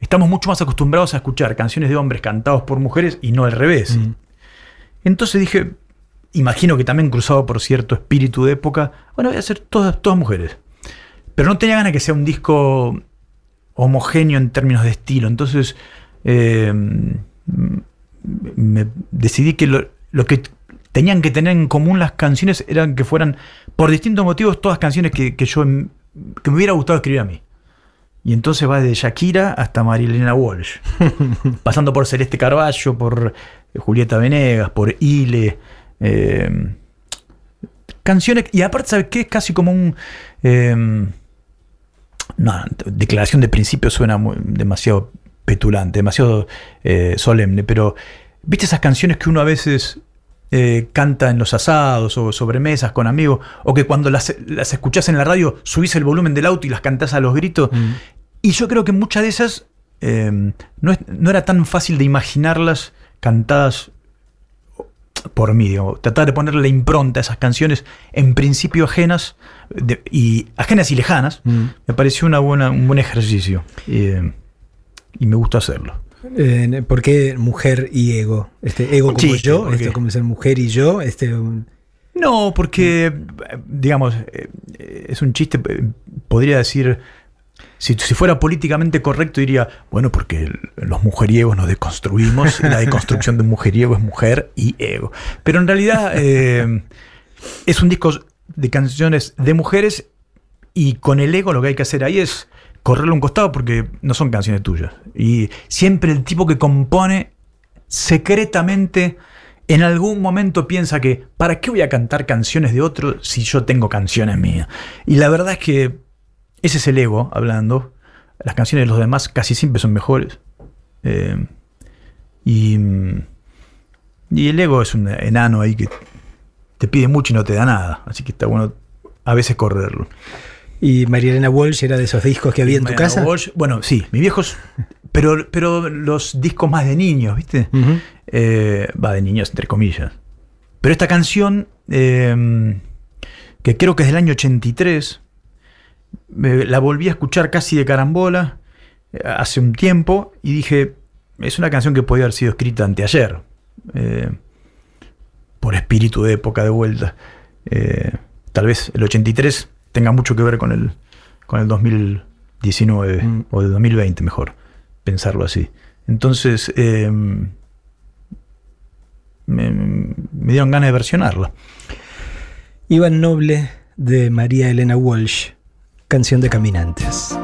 Estamos mucho más acostumbrados a escuchar canciones de hombres cantados por mujeres y no al revés. Entonces dije, imagino que también cruzado por cierto espíritu de época, bueno, voy a hacer todas, todas mujeres. Pero no tenía ganas que sea un disco homogéneo en términos de estilo. Entonces eh, me decidí que lo, lo que tenían que tener en común las canciones eran que fueran, por distintos motivos, todas canciones que, que yo em- que me hubiera gustado escribir a mí. Y entonces va desde Shakira hasta Marilena Walsh, pasando por Celeste Carballo, por Julieta Venegas, por Ile. eh, canciones, y aparte, ¿sabes qué? Es casi como un. eh, no, declaración de principio suena muy- demasiado petulante, demasiado eh, solemne, pero ¿viste esas canciones que uno a veces eh, canta en los asados o sobremesas con amigos, o que cuando las, las escuchás en la radio subís el volumen del auto y las cantás a los gritos? Y yo creo que muchas de esas eh, no, es- no era tan fácil de imaginarlas cantadas por mí, digo, tratar de ponerle impronta a esas canciones en principio ajenas de- y ajenas y lejanas, me pareció una buena, un buen ejercicio eh, y me gusta hacerlo. Eh, ¿Por qué mujer y ego? Este, ego como Chiste, yo, ¿por qué? esto como ser mujer y yo, este un- No, porque, digamos, eh, eh, es un chiste, eh, podría decir, si, si fuera políticamente correcto diría, bueno, porque los mujeriegos nos deconstruimos, y la deconstrucción de un mujeriego es mujer y ego. Pero en realidad eh, es un disco de canciones de mujeres y con el ego lo que hay que hacer ahí es correrlo a un costado porque no son canciones tuyas. Y siempre el tipo que compone secretamente en algún momento piensa que ¿para qué voy a cantar canciones de otro si yo tengo canciones mías? Y la verdad es que ese es el ego hablando. Las canciones de los demás casi siempre son mejores. Eh, y, y el ego es un enano ahí que te pide mucho y no te da nada. Así que está bueno a veces correrlo. Y María Elena Walsh era de esos discos que había en tu Mariana casa. Walsh, bueno, sí, mis viejos. Pero, pero los discos más de niños, ¿viste? Eh, va, de niños, entre comillas. Pero esta canción, eh, que creo que es del año 83, me- la volví a escuchar casi de carambola eh, hace un tiempo y dije, es una canción que podía haber sido escrita anteayer. eh, por espíritu de época de vuelta. Eh, tal vez el 83 tenga mucho que ver con el, con el 2019 Mm. o el 2020, mejor pensarlo así. Entonces, eh, me, me dieron ganas de versionarla. Iván Noble de María Elena Walsh, canción de caminantes.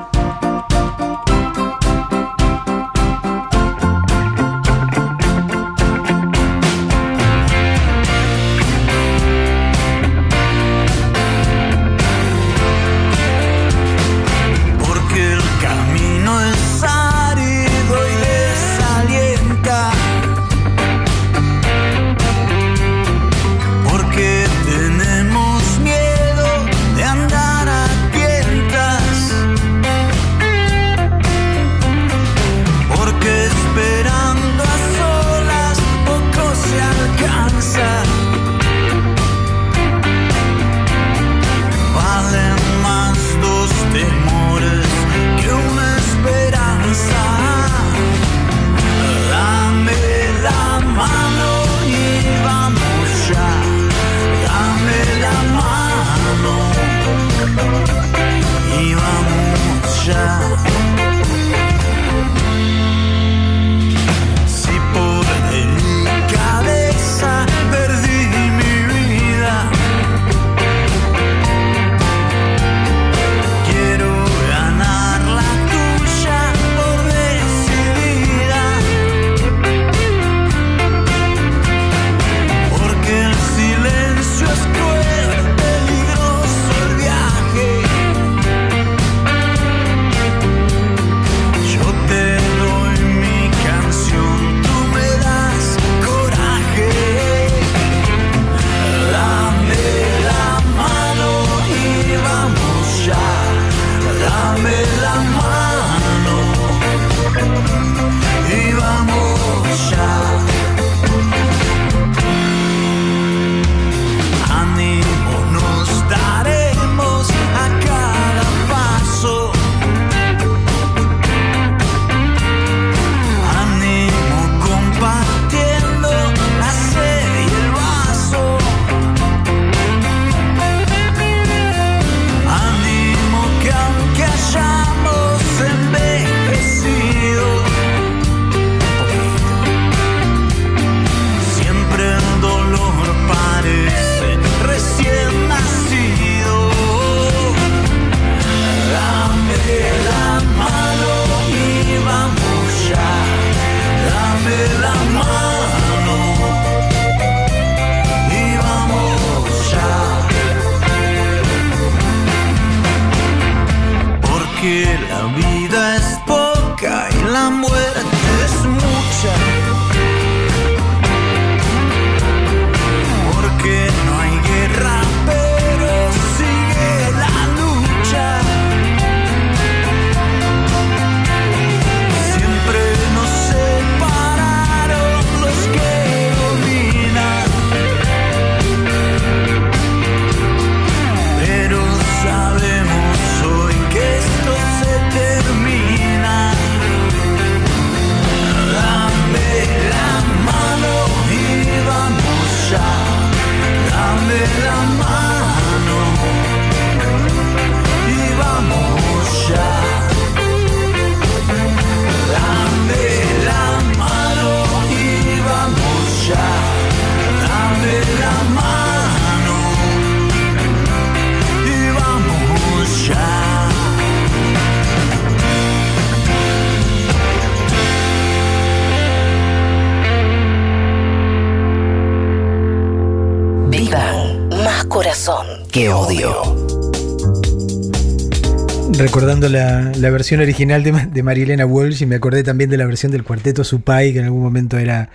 Recordando la, la versión original de, de Marilena Walsh y me acordé también de la versión del cuarteto Supai, que en algún momento era,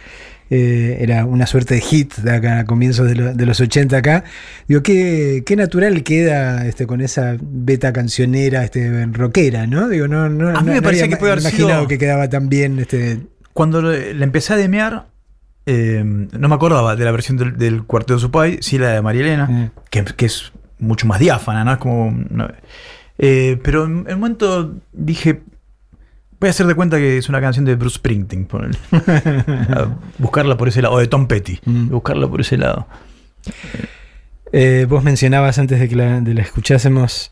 eh, era una suerte de hit de acá, a comienzos de, lo- de los 80 acá. Digo, qué, qué natural queda este, con esa beta cancionera este, rockera, ¿no? Digo, no, no, A mí me no parecía había que puede haber imaginado sido- que quedaba tan bien. Este, Cuando le empecé a demear, eh, no me acordaba de la versión del, del Cuarteto Supay, sí la de María Elena, Mm. que, que es mucho más diáfana, ¿no? Es como. no- eh, pero en el momento dije. Voy a hacer de cuenta que es una canción de Bruce Springsteen. buscarla por ese lado. O de Tom Petty. Mm. Buscarla por ese lado. Eh, vos mencionabas antes de que la, de la escuchásemos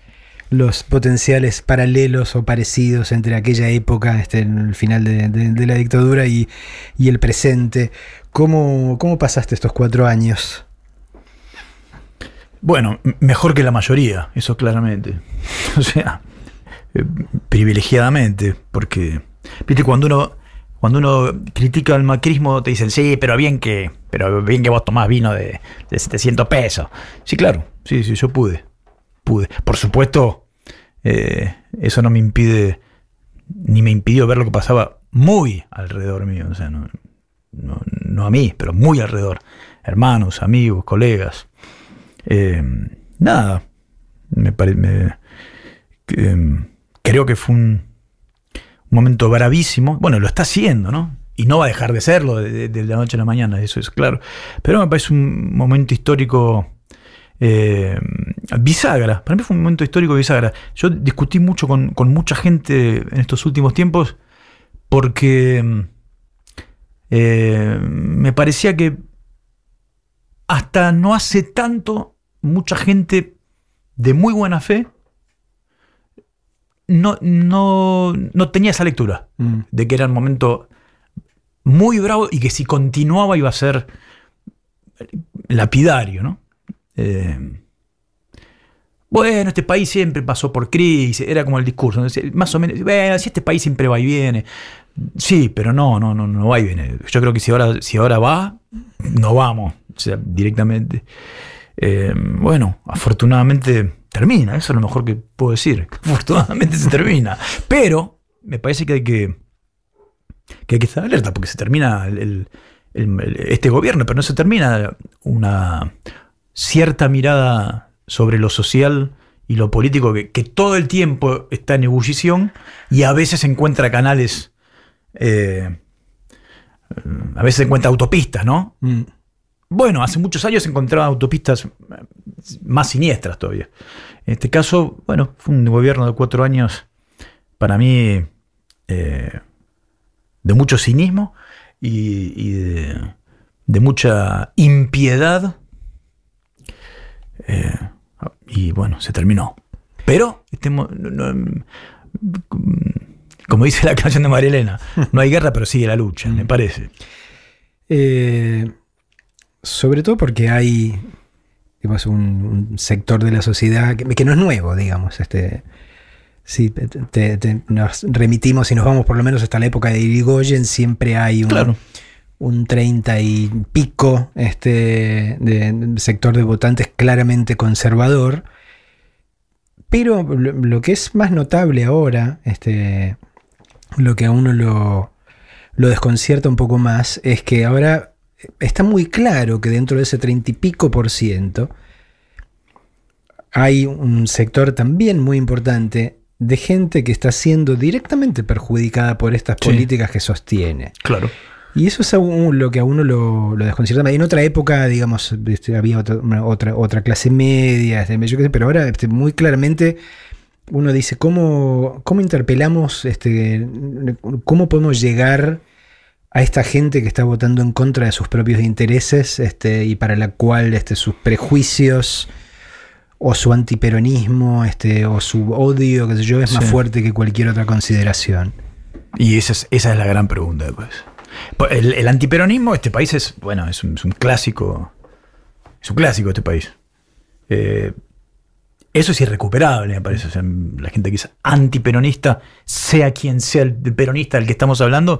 los potenciales paralelos o parecidos entre aquella época, este, en el final de, de- de la dictadura y, y el presente. ¿Cómo, ¿Cómo pasaste estos cuatro años? Bueno, mejor que la mayoría, eso claramente. O sea, eh, privilegiadamente, porque, viste, cuando uno, cuando uno critica al macrismo, te dicen, sí, pero bien que, pero bien que vos tomás vino de, de 700 pesos. Sí, claro, sí, sí, yo pude, pude. Por supuesto, eh, eso no me impide, ni me impidió ver lo que pasaba muy alrededor mío, o sea, no, no, no a mí, pero muy alrededor. Hermanos, amigos, colegas. Eh, nada, me, pare- me- em, creo que fue un, momento bravísimo. Bueno, lo está haciendo, ¿no? Y no va a dejar de serlo de, la noche a la mañana, eso es claro. Pero me parece un momento histórico eh, bisagra. Para mí fue un momento histórico bisagra. Yo discutí mucho con, con mucha gente en estos últimos tiempos porque em, eh, me parecía que hasta no hace tanto mucha gente de muy buena fe no, no, no tenía esa lectura Mm. de que era un momento muy bravo y que si continuaba iba a ser lapidario, ¿no? Eh, bueno, este país siempre pasó por crisis, era como el discurso, más o menos, bueno, si este país siempre va y viene. Sí, pero no, no, no, no va y viene. Yo creo que si ahora, si ahora va, no vamos, o sea, directamente. Eh, bueno, afortunadamente termina, eso es lo mejor que puedo decir. Afortunadamente se termina. Pero me parece que hay que, que hay que estar alerta porque se termina el- este gobierno, pero no se termina una cierta mirada sobre lo social y lo político que, que todo el tiempo está en ebullición y a veces encuentra canales, eh, a veces encuentra autopistas, ¿no? Mm. Bueno, hace muchos años se encontraban autopistas eh, más siniestras todavía. En este caso, bueno, fue un gobierno de cuatro años para mí eh, de mucho cinismo y, y de, de mucha impiedad. Eh, y bueno, se terminó. Pero, este mo- no- no- como dice la canción de María Elena, no hay guerra, pero sigue la lucha, me parece. Eh, sobre todo porque hay digamos, un, un sector de la sociedad que, que no es nuevo, digamos. Este, si te- te- te- nos remitimos y nos vamos por lo menos hasta la época de Irigoyen, siempre hay un, Claro. un 30 y pico este, de, de sector de votantes claramente conservador. pero lo, lo que es más notable ahora, este, lo que a uno lo, lo desconcierta un poco más, es que ahora está muy claro que dentro de ese treinta y pico por ciento hay un sector también muy importante de gente que está siendo directamente perjudicada por estas Sí. políticas que sostiene. Claro. Y eso es aún lo que a uno lo, lo desconcierta. En otra época, digamos, este, había otra, una- otra, otra clase media, este, yo qué sé, pero ahora este, muy claramente uno dice, ¿cómo, cómo interpelamos, este, cómo podemos llegar a esta gente que está votando en contra de sus propios intereses este, y para la cual este, sus prejuicios o su antiperonismo este, o su odio, qué sé yo, es más fuerte que cualquier otra consideración? Y esa es, esa es la gran pregunta después. Pues El, el antiperonismo, este país es, bueno, es un, es un clásico. Es un clásico este país. Eh, eso es irrecuperable, me parece. O sea, la gente que es antiperonista, sea quien sea el peronista del que estamos hablando,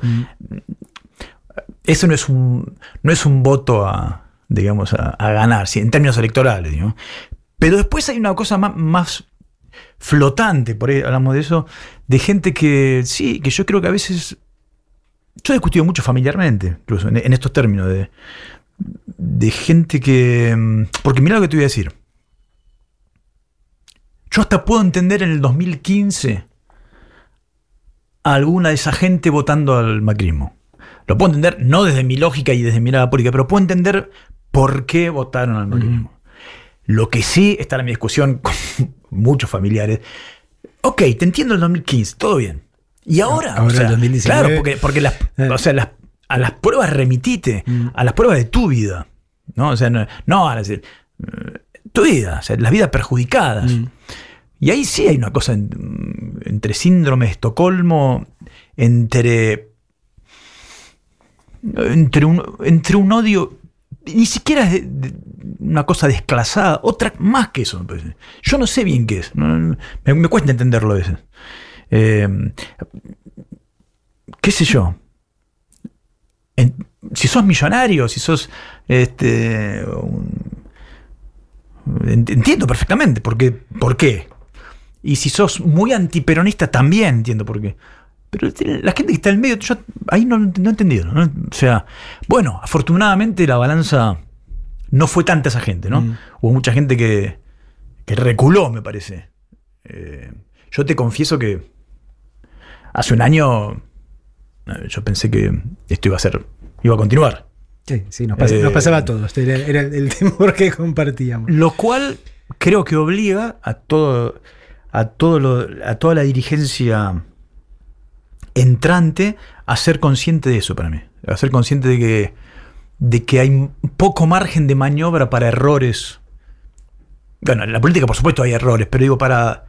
eso no es un, no es un voto a, digamos, a, ganar, sí, en términos electorales. digo. Pero después hay una cosa más, más flotante, por ahí hablamos de eso, de gente que sí, que yo creo que a veces. Yo he discutido mucho familiarmente, incluso en, en estos términos, de, de gente que. mm, Porque mira lo que te voy a decir. Yo hasta puedo entender en el 2015 a alguna de esa gente votando al macrismo. Lo puedo entender, no desde mi lógica y desde mi mirada política, pero puedo entender por qué votaron al macrismo. Lo que sí está en mi discusión con muchos familiares. Ok, te entiendo el 2015, todo bien. Y ahora, Ahora o sea, el 2019, claro, porque, porque las, eh. o sea, las- a las pruebas remitite, a las pruebas de tu vida. ¿no? O sea, no, no a las de- eh, tu vida, o sea, las vidas perjudicadas. Y ahí sí hay una cosa en- entre síndrome de Estocolmo, entre entre un, entre un odio, ni siquiera es de- una cosa desclasada, otra más que eso. Yo no sé bien qué es, me, cuesta entenderlo a veces. Eh, ¿Qué sé yo? Si sos millonario, si sos este, entiendo perfectamente por por qué. Y si sos muy antiperonista, también entiendo por qué. Pero la gente que está en el medio, yo ahí no, no he entendido. ¿no? O sea, bueno, afortunadamente la balanza no fue tanta esa gente, ¿no? Mm. Hubo mucha gente que, que reculó, me parece. Eh, yo te confieso que hace un año eh, yo pensé que esto iba a ser, iba a continuar. Sí, sí, nos, pas- Eh, nos pasaba a todos. Era, era el temor que compartíamos. Lo cual creo que obliga a todo, a todo lo- a toda la dirigencia entrante a ser consciente de eso para mí. A ser consciente de que, de que hay poco margen de maniobra para errores. Bueno, en la política por supuesto hay errores, pero digo para.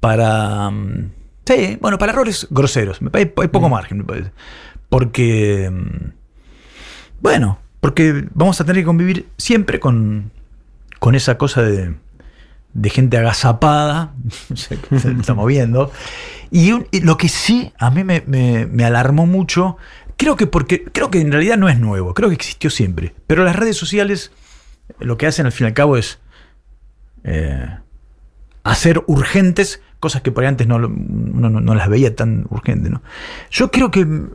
para. mm, sí, bueno, para errores groseros. Hay poco margen, me parece. Porque. mm, Bueno, porque vamos a tener que convivir siempre con, con esa cosa de, de gente agazapada, se está moviendo. Y, lo que sí a mí me, alarmó mucho, creo que porque creo que en realidad no es nuevo, creo que existió siempre. Pero las redes sociales lo que hacen al fin y al cabo es eh, hacer urgentes cosas que por ahí antes no, uno no, no las veía tan urgentes. ¿no? Yo creo que en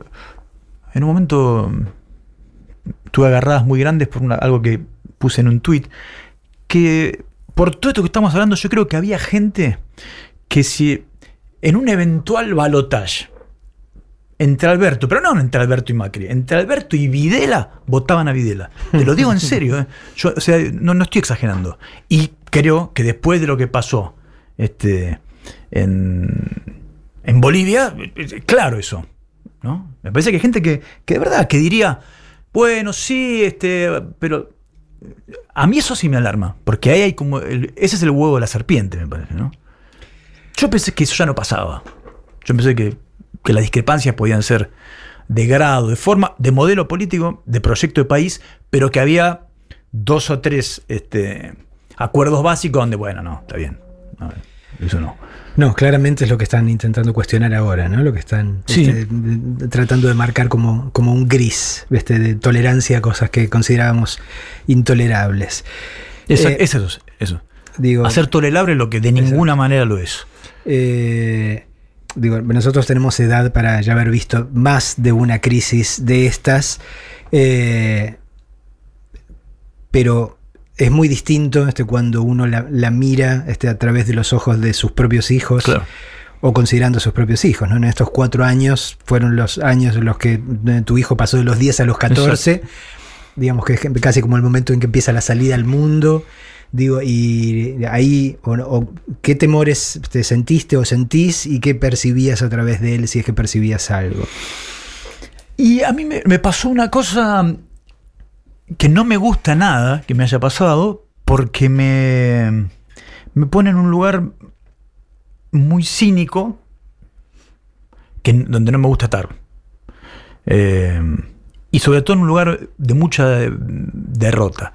un momento tuve agarradas muy grandes por una- algo que puse en un tweet, que por todo esto que estamos hablando, yo creo que había gente que si en un eventual balotage entre Alberto, pero no entre Alberto y Macri, entre Alberto y Videla, votaban a Videla. Te lo digo en serio, ¿eh? Yo, o sea, no, no estoy exagerando. Y creo que después de lo que pasó este, en, en Bolivia, claro eso. ¿no? Me parece que hay gente que, que de verdad que diría, bueno, sí, este, pero a mí eso sí me alarma, porque ahí hay como, el- ese es el huevo de la serpiente, me parece, ¿no? Yo pensé que eso ya no pasaba. Yo pensé que, que las discrepancias podían ser de grado, de forma, de modelo político, de proyecto de país, pero que había dos o tres este, acuerdos básicos donde, bueno, no, está bien. No, eso no. No, claramente es lo que están intentando cuestionar ahora, ¿no? Lo que están Sí. este, tratando de marcar como, como un gris, este, de tolerancia a cosas que considerábamos intolerables. Eso, Eh, es eso, eso. Digo, hacer tolerable lo que de ninguna manera lo es. Eh, digo, nosotros tenemos edad para ya haber visto más de una crisis de estas, eh, pero es muy distinto este, cuando uno la, la mira este, a través de los ojos de sus propios hijos. Claro. O considerando a sus propios hijos, ¿no? En estos cuatro años fueron los años en los que eh, tu hijo pasó de los 10 a los 14, digamos que es casi como el momento en que empieza la salida al mundo. Digo, y ahí, ¿qué temores te sentiste o sentís y qué percibías a través de él si es que percibías algo? Y a mí me, pasó una cosa que no me gusta nada que me haya pasado, porque me, me pone en un lugar muy cínico que, donde no me gusta estar. Eh, y sobre todo en un lugar de mucha de- derrota,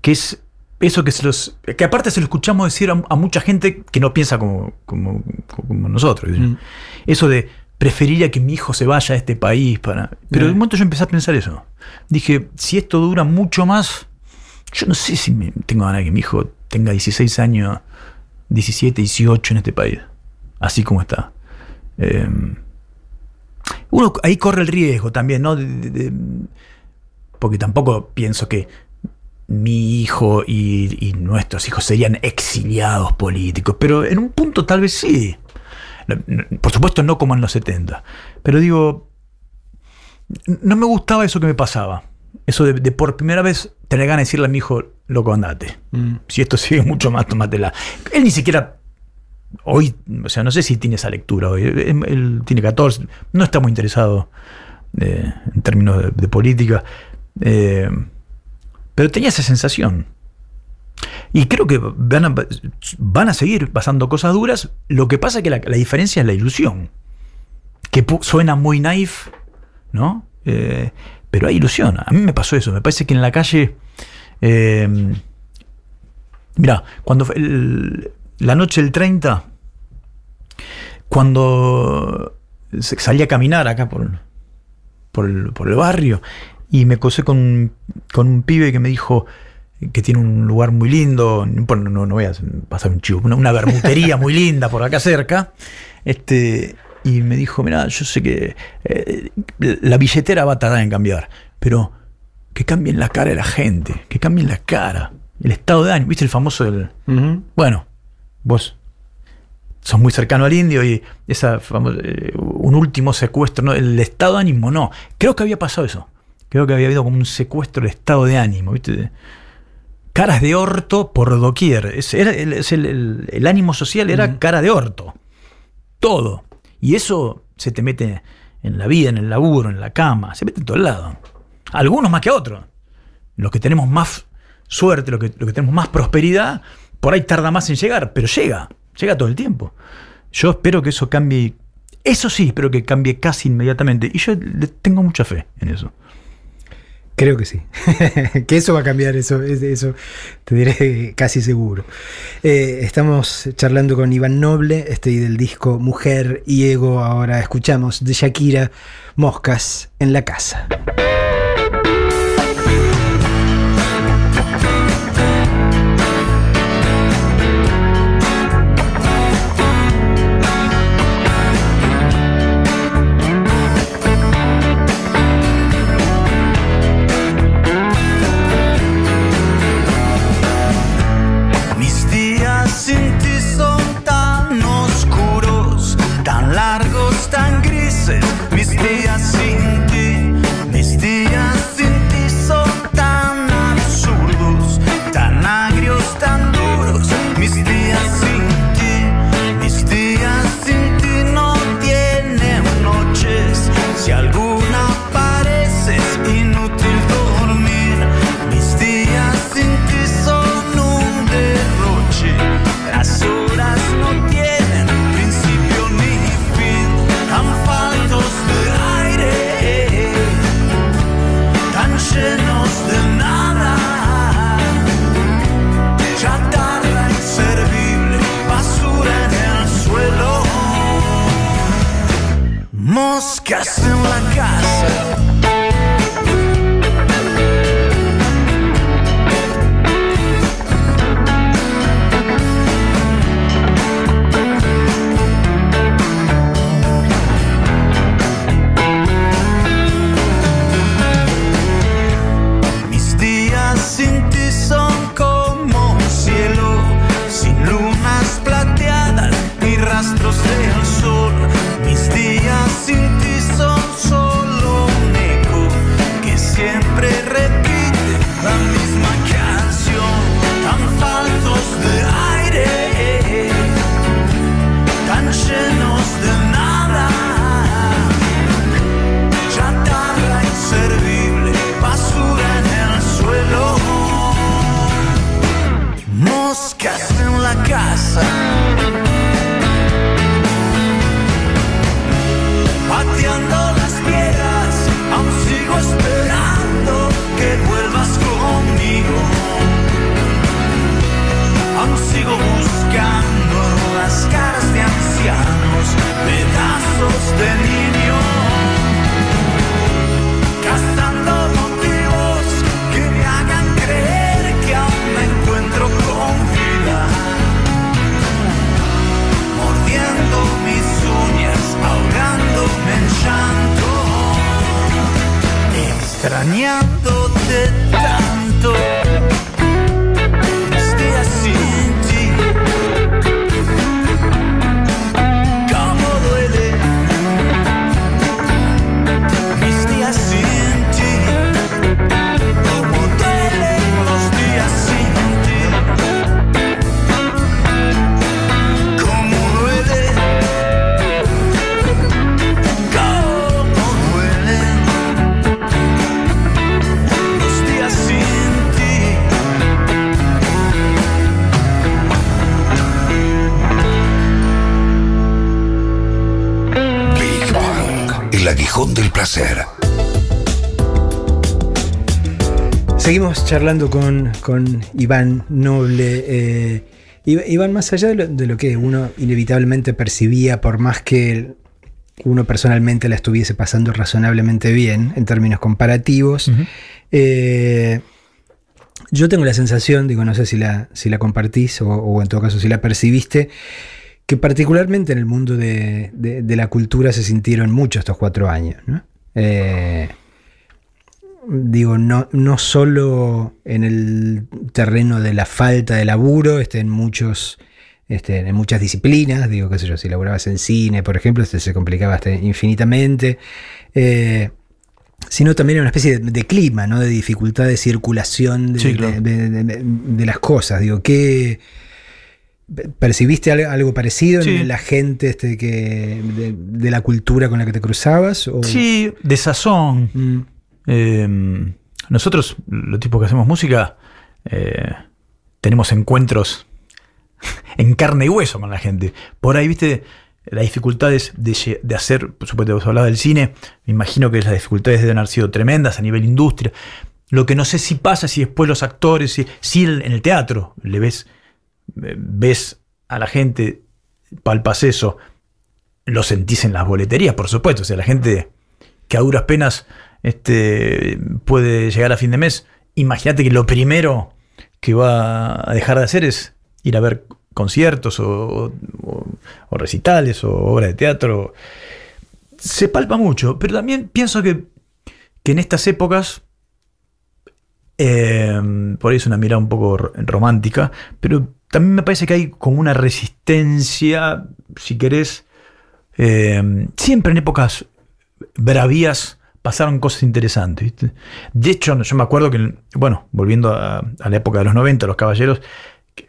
que es eso que se los que aparte se lo escuchamos decir a, a mucha gente que no piensa como, como, como nosotros. Mm. Eso de preferiría que mi hijo se vaya a este país para. Pero de un momento yo empecé a pensar eso. Dije, si esto dura mucho más, yo no sé si me- tengo ganas de que mi hijo tenga 16 años, 17, 18 en este país. Así como está. Eh, uno ahí corre el riesgo también, ¿no? De- de- de- porque tampoco pienso que mi hijo y, y nuestros hijos serían exiliados políticos, pero en un punto tal vez sí. Por supuesto no como en los 70, pero digo, no me gustaba eso que me pasaba. Eso de, de por primera vez tener ganas de decirle a mi hijo, loco, andate. Si esto sigue mucho más, tómatela. Él ni siquiera hoy, o sea, no sé si tiene esa lectura hoy. Él, él tiene 14, no está muy interesado eh, en términos de, de política. eh, pero tenía esa sensación. Y creo que van a, van a seguir pasando cosas duras. Lo que pasa es que la, la diferencia es la ilusión. Que suena muy naif, ¿no? Eh, pero hay ilusión. A mí me pasó eso. Me parece que en la calle. Eh, mira, cuando la noche del 30, cuando salí a caminar acá por, por, el, por el barrio y me crucé con, con un pibe que me dijo que tiene un lugar muy lindo, no, importa, no, no voy a pasar un chivo, una, una bermutería muy linda por acá cerca, este, y me dijo, mira, yo sé que eh, la billetera va a tardar en cambiar, pero que cambien la cara de la gente, que cambien la cara, el estado de ánimo, ¿viste el famoso del... Bueno, vos sos muy cercano al indio y esa famo- eh, un último secuestro, ¿no? el estado de ánimo no. Creo que había pasado eso. Creo que había habido como un secuestro del estado de ánimo, ¿viste? Caras de orto por doquier. Es, era el, es el- el- el ánimo social era cara de orto. Todo. Y eso se te mete en la vida, en el laburo, en la cama, se mete en todos lados. Algunos más que otros. Los que tenemos más suerte, los que, los que tenemos más prosperidad, por ahí tarda más en llegar, pero llega, llega todo el tiempo. Yo espero que eso cambie, eso sí, espero que cambie casi inmediatamente. Y yo le tengo mucha fe en eso. Creo que sí. que eso va a cambiar, eso, es- eso te diré casi seguro. Eh, estamos charlando con Iván Noble este, del disco Mujer y Ego. Ahora escuchamos de Shakira Moscas en la casa. Moscas Charlando con, con Iván Noble. eh, Iv- Iván, más allá de lo, de lo que uno inevitablemente percibía, por más que uno personalmente la estuviese pasando razonablemente bien en términos comparativos, eh, yo tengo la sensación, digo, no sé si la, si la compartís o, o en todo caso si la percibiste, que particularmente en el mundo de, de- de la cultura se sintieron mucho estos cuatro años. ¿no? Eh, digo, no, no solo en el terreno de la falta de laburo, este, en muchos. Este, en muchas disciplinas, digo, qué sé yo, si laburabas en cine, por ejemplo, este se complicaba este, infinitamente. Eh, sino también en una especie de, de clima, ¿no? De dificultad de circulación de, Sí, claro. de- de- de- de las cosas. Digo, ¿qué percibiste al- algo parecido Sí. en la gente este, que, de, la cultura con la que te cruzabas? O- Sí, de sazón. Mm, Eh, nosotros, los tipos que hacemos música, eh, tenemos encuentros en carne y hueso con la gente. Por ahí, viste, las dificultades de, hacer, por supuesto, vos hablabas del cine, me imagino que las dificultades deben haber sido tremendas a nivel industria. Lo que no sé si pasa, si después los actores, si, si en el teatro le ves, eh, ves a la gente, palpas eso, lo sentís en las boleterías, por supuesto. O sea, la gente que a duras penas este, puede llegar a fin de mes, imagínate que lo primero que va a dejar de hacer es ir a ver conciertos o, recitales o obras de teatro. Se palpa mucho, pero también pienso que, que en estas épocas, eh, por ahí es una mirada un poco romántica, pero también me parece que hay como una resistencia, si querés, eh, siempre en épocas bravías pasaron cosas interesantes. De hecho, yo me acuerdo que, bueno, volviendo a, la época de los 90, los caballeros,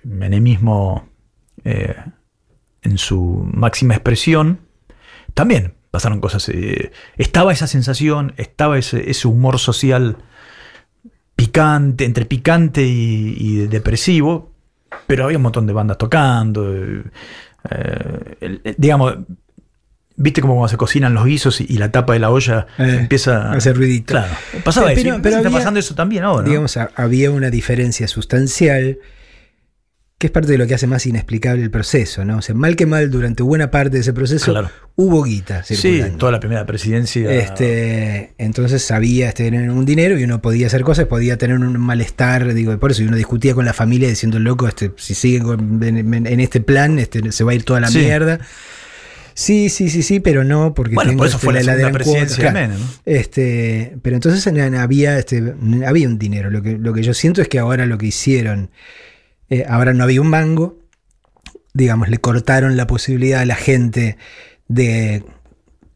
menemismo eh, en su máxima expresión, también pasaron cosas. eh, estaba esa sensación, estaba ese, humor social picante, entre picante y, y depresivo, pero había un montón de bandas tocando. eh, eh, digamos, ¿viste cómo cuando se cocinan los guisos y, y la tapa de la olla Eh, empieza hace ruidito. Claro, pasaba Pero- eso. y pero está había- pasando eso también ahora. digamos, ha- había una diferencia sustancial que es parte de lo que hace más inexplicable el proceso, ¿no? O sea, mal que mal, durante buena parte de ese proceso Claro. hubo guita sí, circulando. toda la primera presidencia. Este, entonces había este, un dinero y uno podía hacer cosas, podía tener un malestar, digo, por eso y uno discutía con la familia diciendo, loco, este, si sigue con- en, en este plan, este, se va a ir toda la Sí. mierda. Sí, sí, sí, sí, pero no, porque Bueno, tengo por eso este, fue la segunda presidencia de claro. Menem, ¿no? Este, pero entonces en- en- había, este, había un dinero. Lo que, lo que yo siento es que ahora lo que hicieron, eh, ahora no había un mango, digamos, le cortaron la posibilidad a la gente de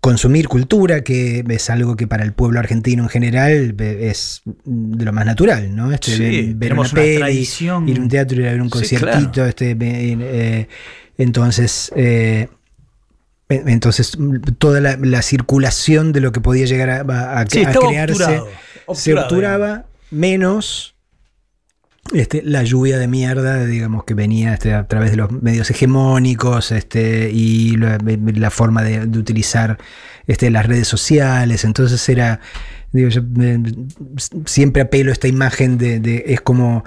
consumir cultura, que es algo que para el pueblo argentino en general eh, es de lo más natural, ¿no? Este, Sí, ver- una una peli, ir a un teatro, ir a ver un Sí, conciertito, claro. este, eh, entonces, eh, entonces mm, toda la, la circulación de lo que podía llegar a, a- a- Sí, a estaba crearse obturado, se obturaba menos este, la lluvia de mierda, digamos, que venía este, a través de los medios hegemónicos este, y la, la forma de, de utilizar este, las redes sociales. Entonces era, digo, yo eh, siempre apelo a esta imagen de, de- es como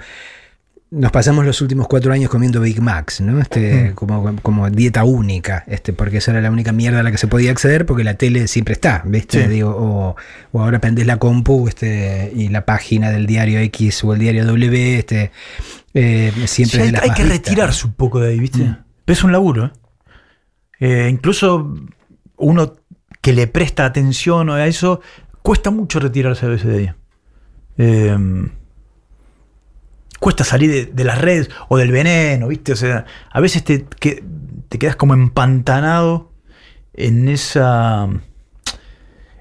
nos pasamos los últimos cuatro años comiendo Big Macs, ¿no? Este, como, como dieta única, este, porque esa era la única mierda a la que se podía acceder, porque la tele siempre está, ¿viste? Sí. Digo, o, o ahora prendés la compu este, y la página del diario X o el diario W, este, eh, siempre Sí, es de hay, las hay más que vistas, retirarse un poco de ahí, ¿viste? Mm. Pero es un laburo, ¿eh? Eh, incluso uno que le presta atención a eso, cuesta mucho retirarse a veces de ahí. Eh, cuesta salir de, de las redes o del veneno, ¿viste? O sea, a veces te, que- te quedas como empantanado en esa.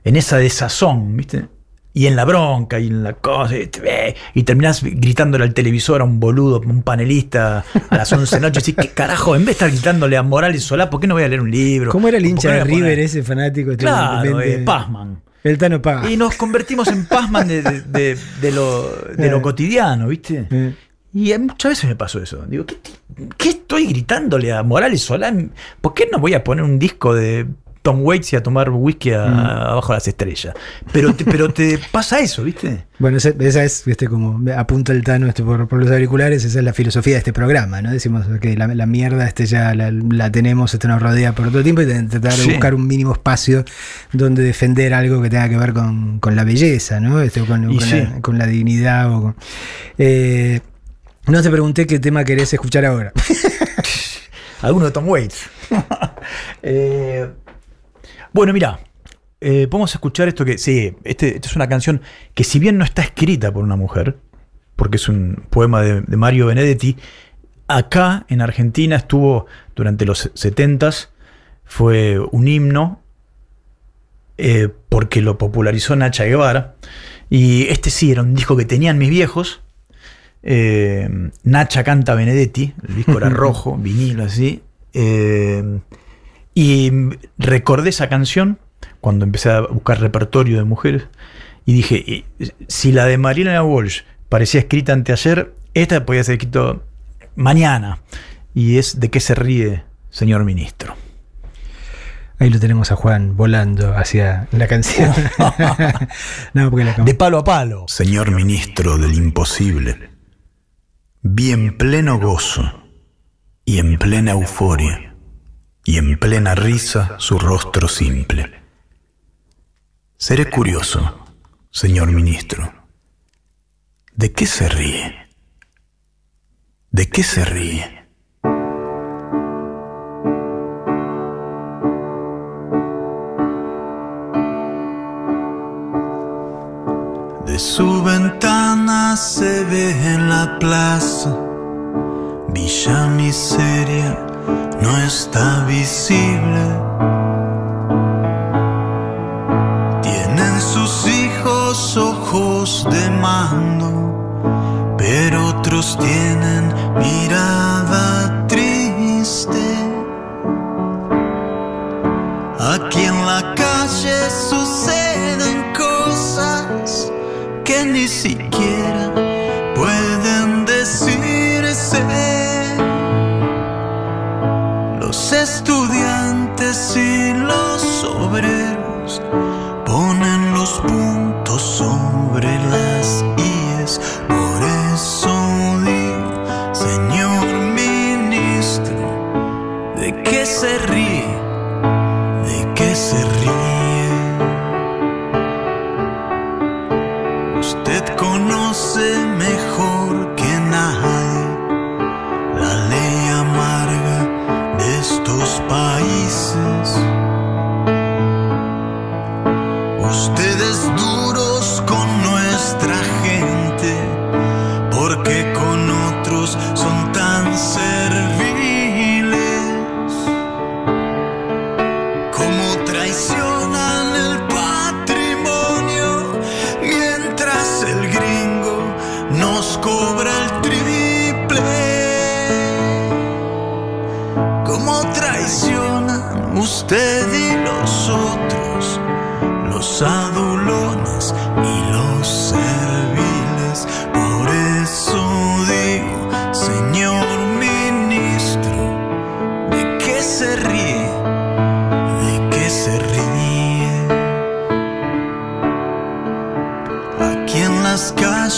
en esa desazón, ¿viste? Y en la bronca y en la cosa, y, te- y terminás gritándole al televisor a un boludo, un panelista a las 11 de la noche. Así, ¿qué carajo? En vez de estar gritándole a Morales Solá, ¿por qué no voy a leer un libro? ¿Cómo era el ¿Por hincha de a River ese fanático? este, Claro, realmente- eh, Pazman. El Tano Paga. Y nos convertimos en Pazman de, de- de- de lo, Eh. cotidiano, ¿viste? Eh. Y muchas veces me pasó eso. Digo, ¿qué, qué estoy gritándole a Morales Solá? ¿Por qué no voy a poner un disco de Tom Waits y a tomar whisky a- Mm. abajo de las estrellas. Pero te, pero te pasa eso, ¿viste? Bueno, esa, esa es, viste, como apunta el Tano este, por, por los auriculares, esa es la filosofía de este programa, ¿no? Decimos que la, la mierda este ya la, la tenemos, esto nos rodea por otro tiempo y tratar de Sí. buscar un mínimo espacio donde defender algo que tenga que ver con, con la belleza, ¿no? Este, con, Y con sí. la, con la dignidad. O con- Eh, no te pregunté qué tema querés escuchar ahora. Alguno de Tom Waits. Eh, bueno, mira, eh, podemos escuchar esto que, sí, este, esta es una canción que si bien no está escrita por una mujer, porque es un poema de, de Mario Benedetti, acá en Argentina estuvo durante los 70s, fue un himno, eh, porque lo popularizó Nacha Guevara, y este sí era un disco que tenían mis viejos, eh, Nacha canta Benedetti, el disco era rojo, vinilo así. eh, y recordé esa canción cuando empecé a buscar repertorio de mujeres. Y dije, y- si la de Mariana Walsh parecía escrita anteayer, esta podía ser escrita mañana. Y es de qué se ríe, señor ministro. Ahí lo tenemos a Juan volando hacia la canción. no, porque la De palo a palo. Señor ministro del imposible, vi en pleno gozo y en plena euforia y en plena risa su rostro simple. Seré curioso, señor ministro. ¿De qué se ríe? ¿De qué se ríe? De su ventana se ve en la plaza. Villa Miseria no está visible. Tienen sus hijos ojos de mando, pero otros tienen mirada triste. Aquí en la calle suceden cosas que ni siquiera puntos sobre las IES. Por eso digo, señor ministro, ¿de qué se ríe?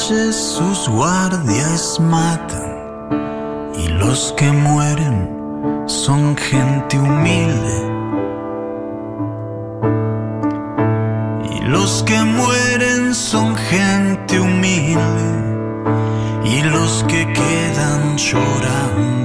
Calles sus guardias matan y los que mueren son gente humilde. Y los que mueren son gente humilde y los que quedan llorando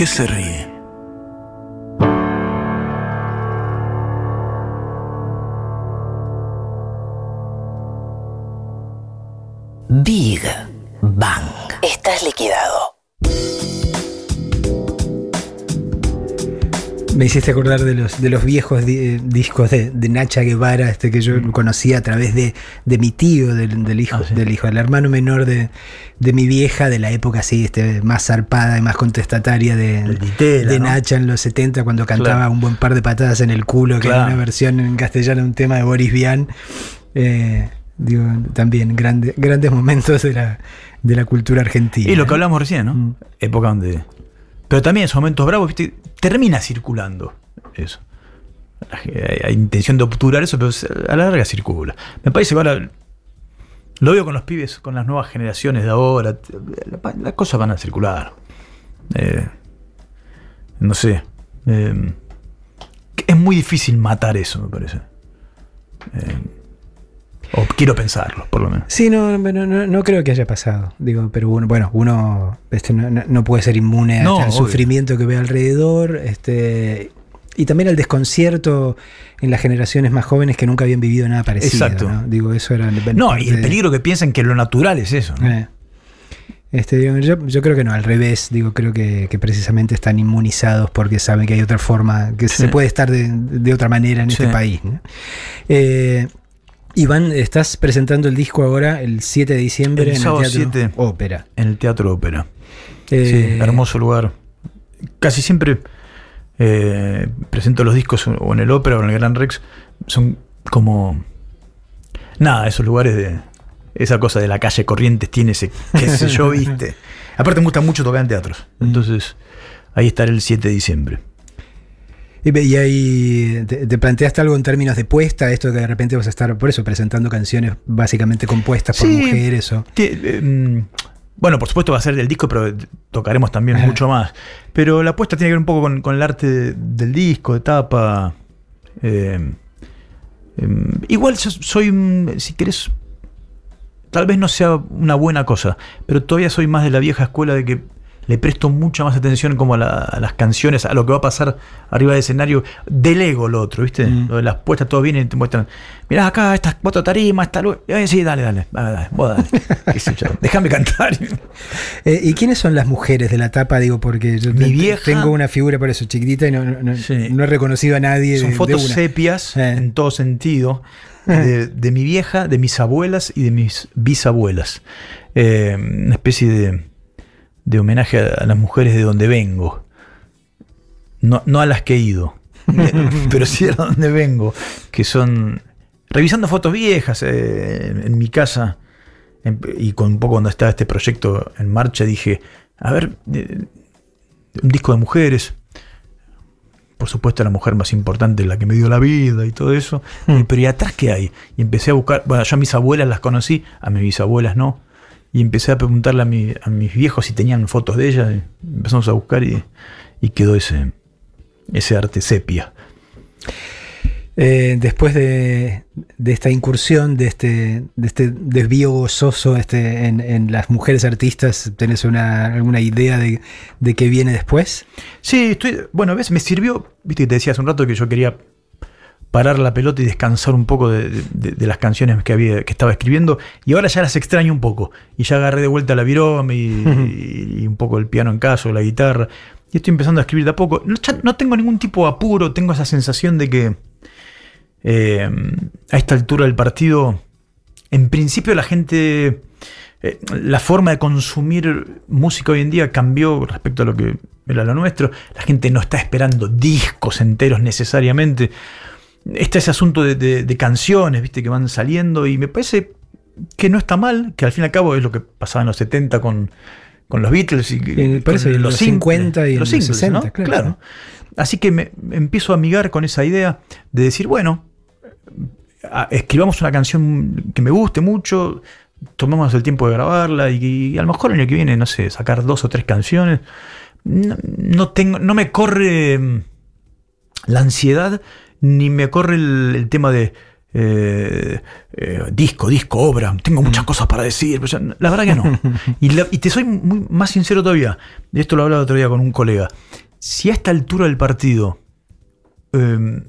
¿De hiciste acordar de los, de los viejos di- eh, discos de, de Nacha Guevara, este que yo conocía a través de, de mi tío, del, del hijo, Ah, sí. del hijo, del hermano menor de, de mi vieja, de la época así, este, más zarpada y más contestataria de, El Ditela, de ¿no? Nacha en los 70, cuando cantaba Claro. un buen par de patadas en el culo, que era Claro. una versión en castellano, un tema de Boris Vian. Eh, digo, también grande- grandes momentos de la, de la cultura argentina. Y lo que hablamos recién, ¿no? Mm. Época donde. Pero también en esos momentos bravos, ¿viste? termina circulando eso. Hay, intención de obturar eso, pero a la larga circula. Me parece que ahora. Lo veo con los pibes, con las nuevas generaciones de ahora. la- Las cosas van a circular. Eh, no sé. eh, es muy difícil matar eso, me parece. Eh, o quiero pensarlo, por lo menos. Sí, no, no, no, no creo que haya pasado. Digo, pero uno, bueno, uno este, no, puede ser inmune al sufrimiento que ve alrededor. Este, y también al desconcierto en las generaciones más jóvenes que nunca habían vivido nada parecido. Exacto. ¿no? Digo, eso era. No, y el de- peligro que piensen que lo natural es eso. Eh. Este, digo, yo, yo creo que no, al revés, digo, creo que, que precisamente están inmunizados porque saben que hay otra forma, que Sí. se puede estar de, de otra manera en Sí. este país. ¿no? Eh, Iván, estás presentando el disco ahora el 7 de diciembre El en el Teatro 7. Ópera. En el Teatro Ópera. Eh, sí, hermoso lugar. Casi siempre eh, presento los discos o en el Ópera o en el Gran Rex. Son como. Nada, esos lugares de. Esa cosa de la calle Corrientes tiene ese. qué sé yo, viste. Aparte me gusta mucho tocar en teatros. Mm. Entonces, ahí estaré el 7 de diciembre. Y, ahí te, te planteaste algo en términos de puesta, esto que de repente vas a estar por eso presentando canciones básicamente compuestas por Sí. mujeres o. Eh, mm, bueno, por supuesto va a ser del disco, pero tocaremos también Ajá. mucho más. Pero la apuesta tiene que ver un poco con, con el arte de- del disco, de tapa. eh, em, igual yo soy, si querés, tal vez no sea una buena cosa, pero todavía soy más de la vieja escuela de que le presto mucha más atención como a, la- a las canciones, a lo que va a pasar arriba del escenario. Delego lo otro, ¿viste? Mm. Lo de las puestas, todo viene y te muestran. Mirá acá, esta otra tarima, esta luz. Eh, sí, dale, dale. Ah, dale, vos dale. Déjame cantar. Eh, ¿Y quiénes son las mujeres de la tapa? Digo, porque yo Mi te- vieja- tengo una figura por eso chiquitita y no, no- no- Sí. no he reconocido a nadie. Son de- de fotos una. sepias Eh. en todo sentido. De, de mi vieja, de mis abuelas y de mis bisabuelas. Una especie de, de homenaje a, las mujeres de donde vengo. No, no a las que he ido, pero sí a donde vengo. Que son. Revisando fotos viejas eh, en, en mi casa en- y con un poco cuando estaba este proyecto en marcha, dije: A ver, eh, un disco de mujeres por supuesto la mujer más importante, la que me dio la vida y todo eso. Y, pero ¿y atrás qué hay? Y empecé a buscar, bueno, yo a mis abuelas las conocí, a mis bisabuelas no. Y empecé a preguntarle a, mi- a mis viejos si tenían fotos de ellas. y empezamos a buscar y, y quedó ese, ese arte sepia. Eh, después de, de esta incursión, de este, de este desvío gozoso este, en, en las mujeres artistas, ¿tenés una, alguna idea de, de qué viene después? Sí, estoy. Bueno, ves, me sirvió. Viste que te decía hace un rato que yo quería parar la pelota y descansar un poco de, de- de las canciones que había que estaba escribiendo. Y ahora ya las extraño un poco. Y ya agarré de vuelta la virome y, y un poco el piano en caso, la guitarra. Y estoy empezando a escribir de a poco. No, ya no tengo ningún tipo de apuro, tengo esa sensación de que eh, a esta altura del partido, en principio la gente, eh, la forma de consumir música hoy en día cambió respecto a lo que era lo nuestro. La gente no está esperando discos enteros necesariamente. Está ese asunto de, de- de canciones, viste, que van saliendo y me parece que no está mal, que al fin y al cabo es lo que pasaba en los 70 con, con los Beatles y y en los 50 y los singles, 60, ¿no? claro. claro. Así que me, me empiezo a amigar con esa idea de decir, bueno, escribamos una canción que me guste mucho, tomamos el tiempo de grabarla y, y a lo mejor el año que viene, no sé, sacar dos o tres canciones. No, no tengo, no me corre mm, la ansiedad ni me corre el, el tema de eh, eh, disco, disco, obra, tengo muchas cosas para decir. pero la verdad que no. Y, la- y te soy muy, más sincero todavía. Esto lo hablaba otro día con un colega. Si a esta altura del partido eh,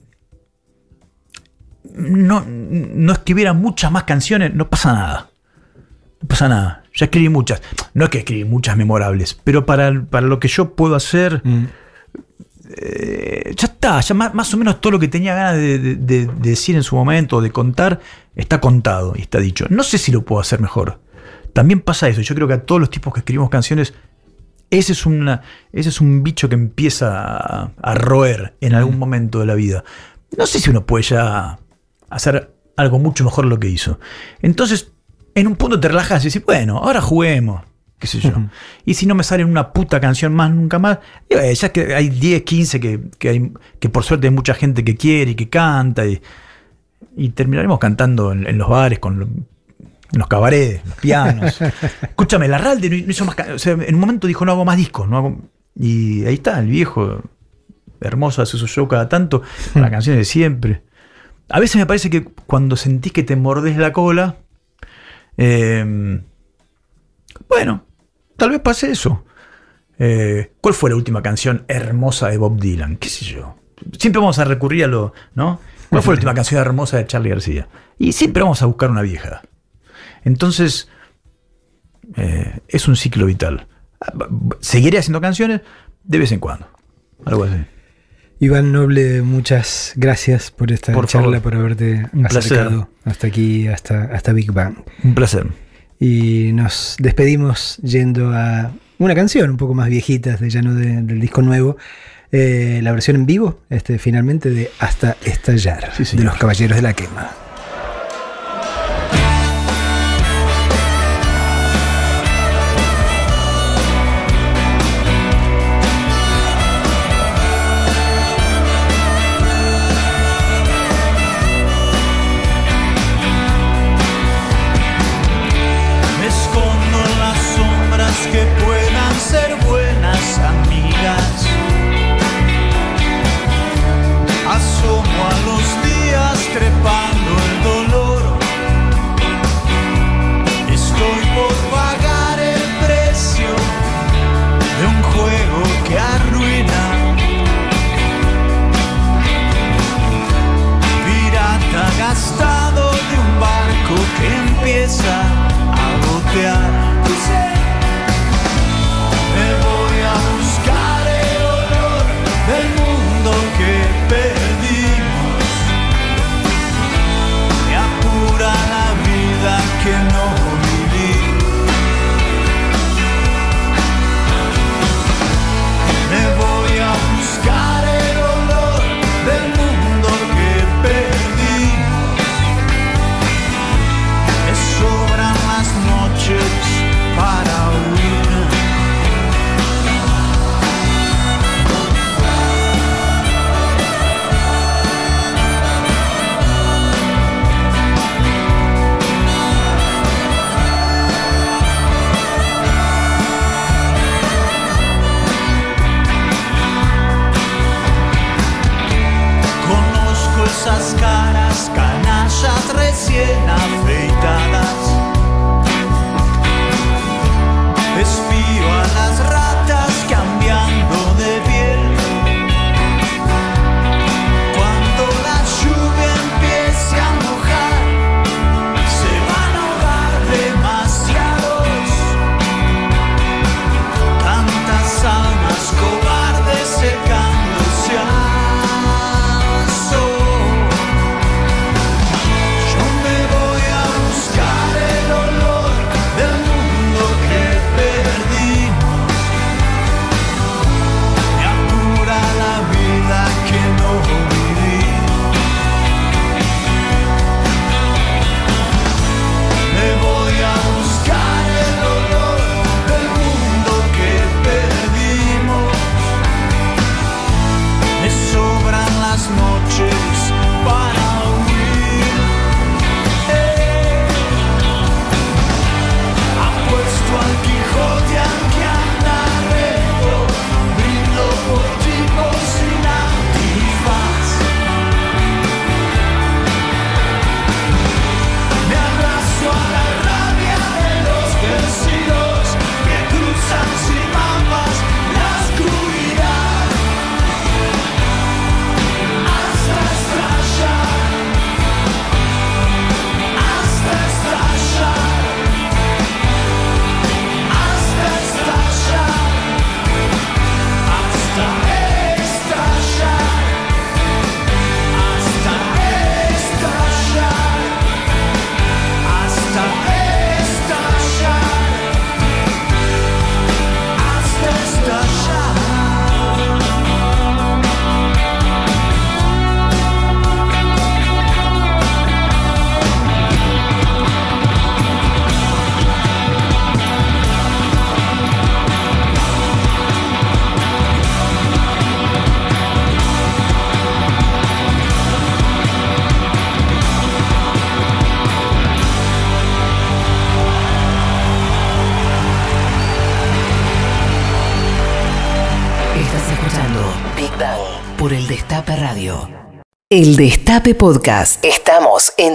no, no escribiera muchas más canciones, no pasa nada. No pasa nada. Ya escribí muchas. No es que escribí muchas memorables, pero para, para lo que yo puedo hacer, eh, ya está. Ya más, más o menos todo lo que tenía ganas de, de- de- de decir en su momento, de contar, está contado y está dicho. No sé si lo puedo hacer mejor. También pasa eso. Yo creo que a todos los tipos que escribimos canciones, ese es, una, ese es un bicho que empieza a, a roer en algún momento de la vida. No sé si uno puede ya hacer algo mucho mejor de lo que hizo. Entonces, en un punto te relajas y dices, bueno, ahora juguemos, qué sé yo. Y si no me sale una puta canción más, nunca más, eh, ya que hay 10, 15 que, que, hay, que por suerte hay mucha gente que quiere y que canta, y, y terminaremos cantando en, en los bares con lo- en los cabarets, los pianos. Escúchame, la Ralde no hizo más. O sea, en un momento dijo, no hago más discos. No hago... Y ahí está, el viejo, hermoso, hace su show cada tanto, con las canciones de siempre. A veces me parece que cuando sentís que te mordés la cola, eh, bueno, tal vez pase eso. Eh, ¿Cuál fue la última canción hermosa de Bob Dylan? ¿Qué sé yo? Siempre vamos a recurrir a lo, ¿no? ¿Cuál fue la última canción hermosa de Charlie García? Y siempre vamos a buscar una vieja. Entonces, eh, es un ciclo vital. Seguiré haciendo canciones de vez en cuando. Algo así. Iván Noble, muchas gracias por esta Por charla, favor. por haberte Un placer. hasta aquí, hasta, hasta Big Bang. Un placer. Y nos despedimos yendo a una canción un poco más viejita, de ya no de- del disco nuevo. eh, la versión en vivo, este, finalmente, de Hasta Estallar, de los Caballeros de la Quema. Destape Podcast. Estamos en.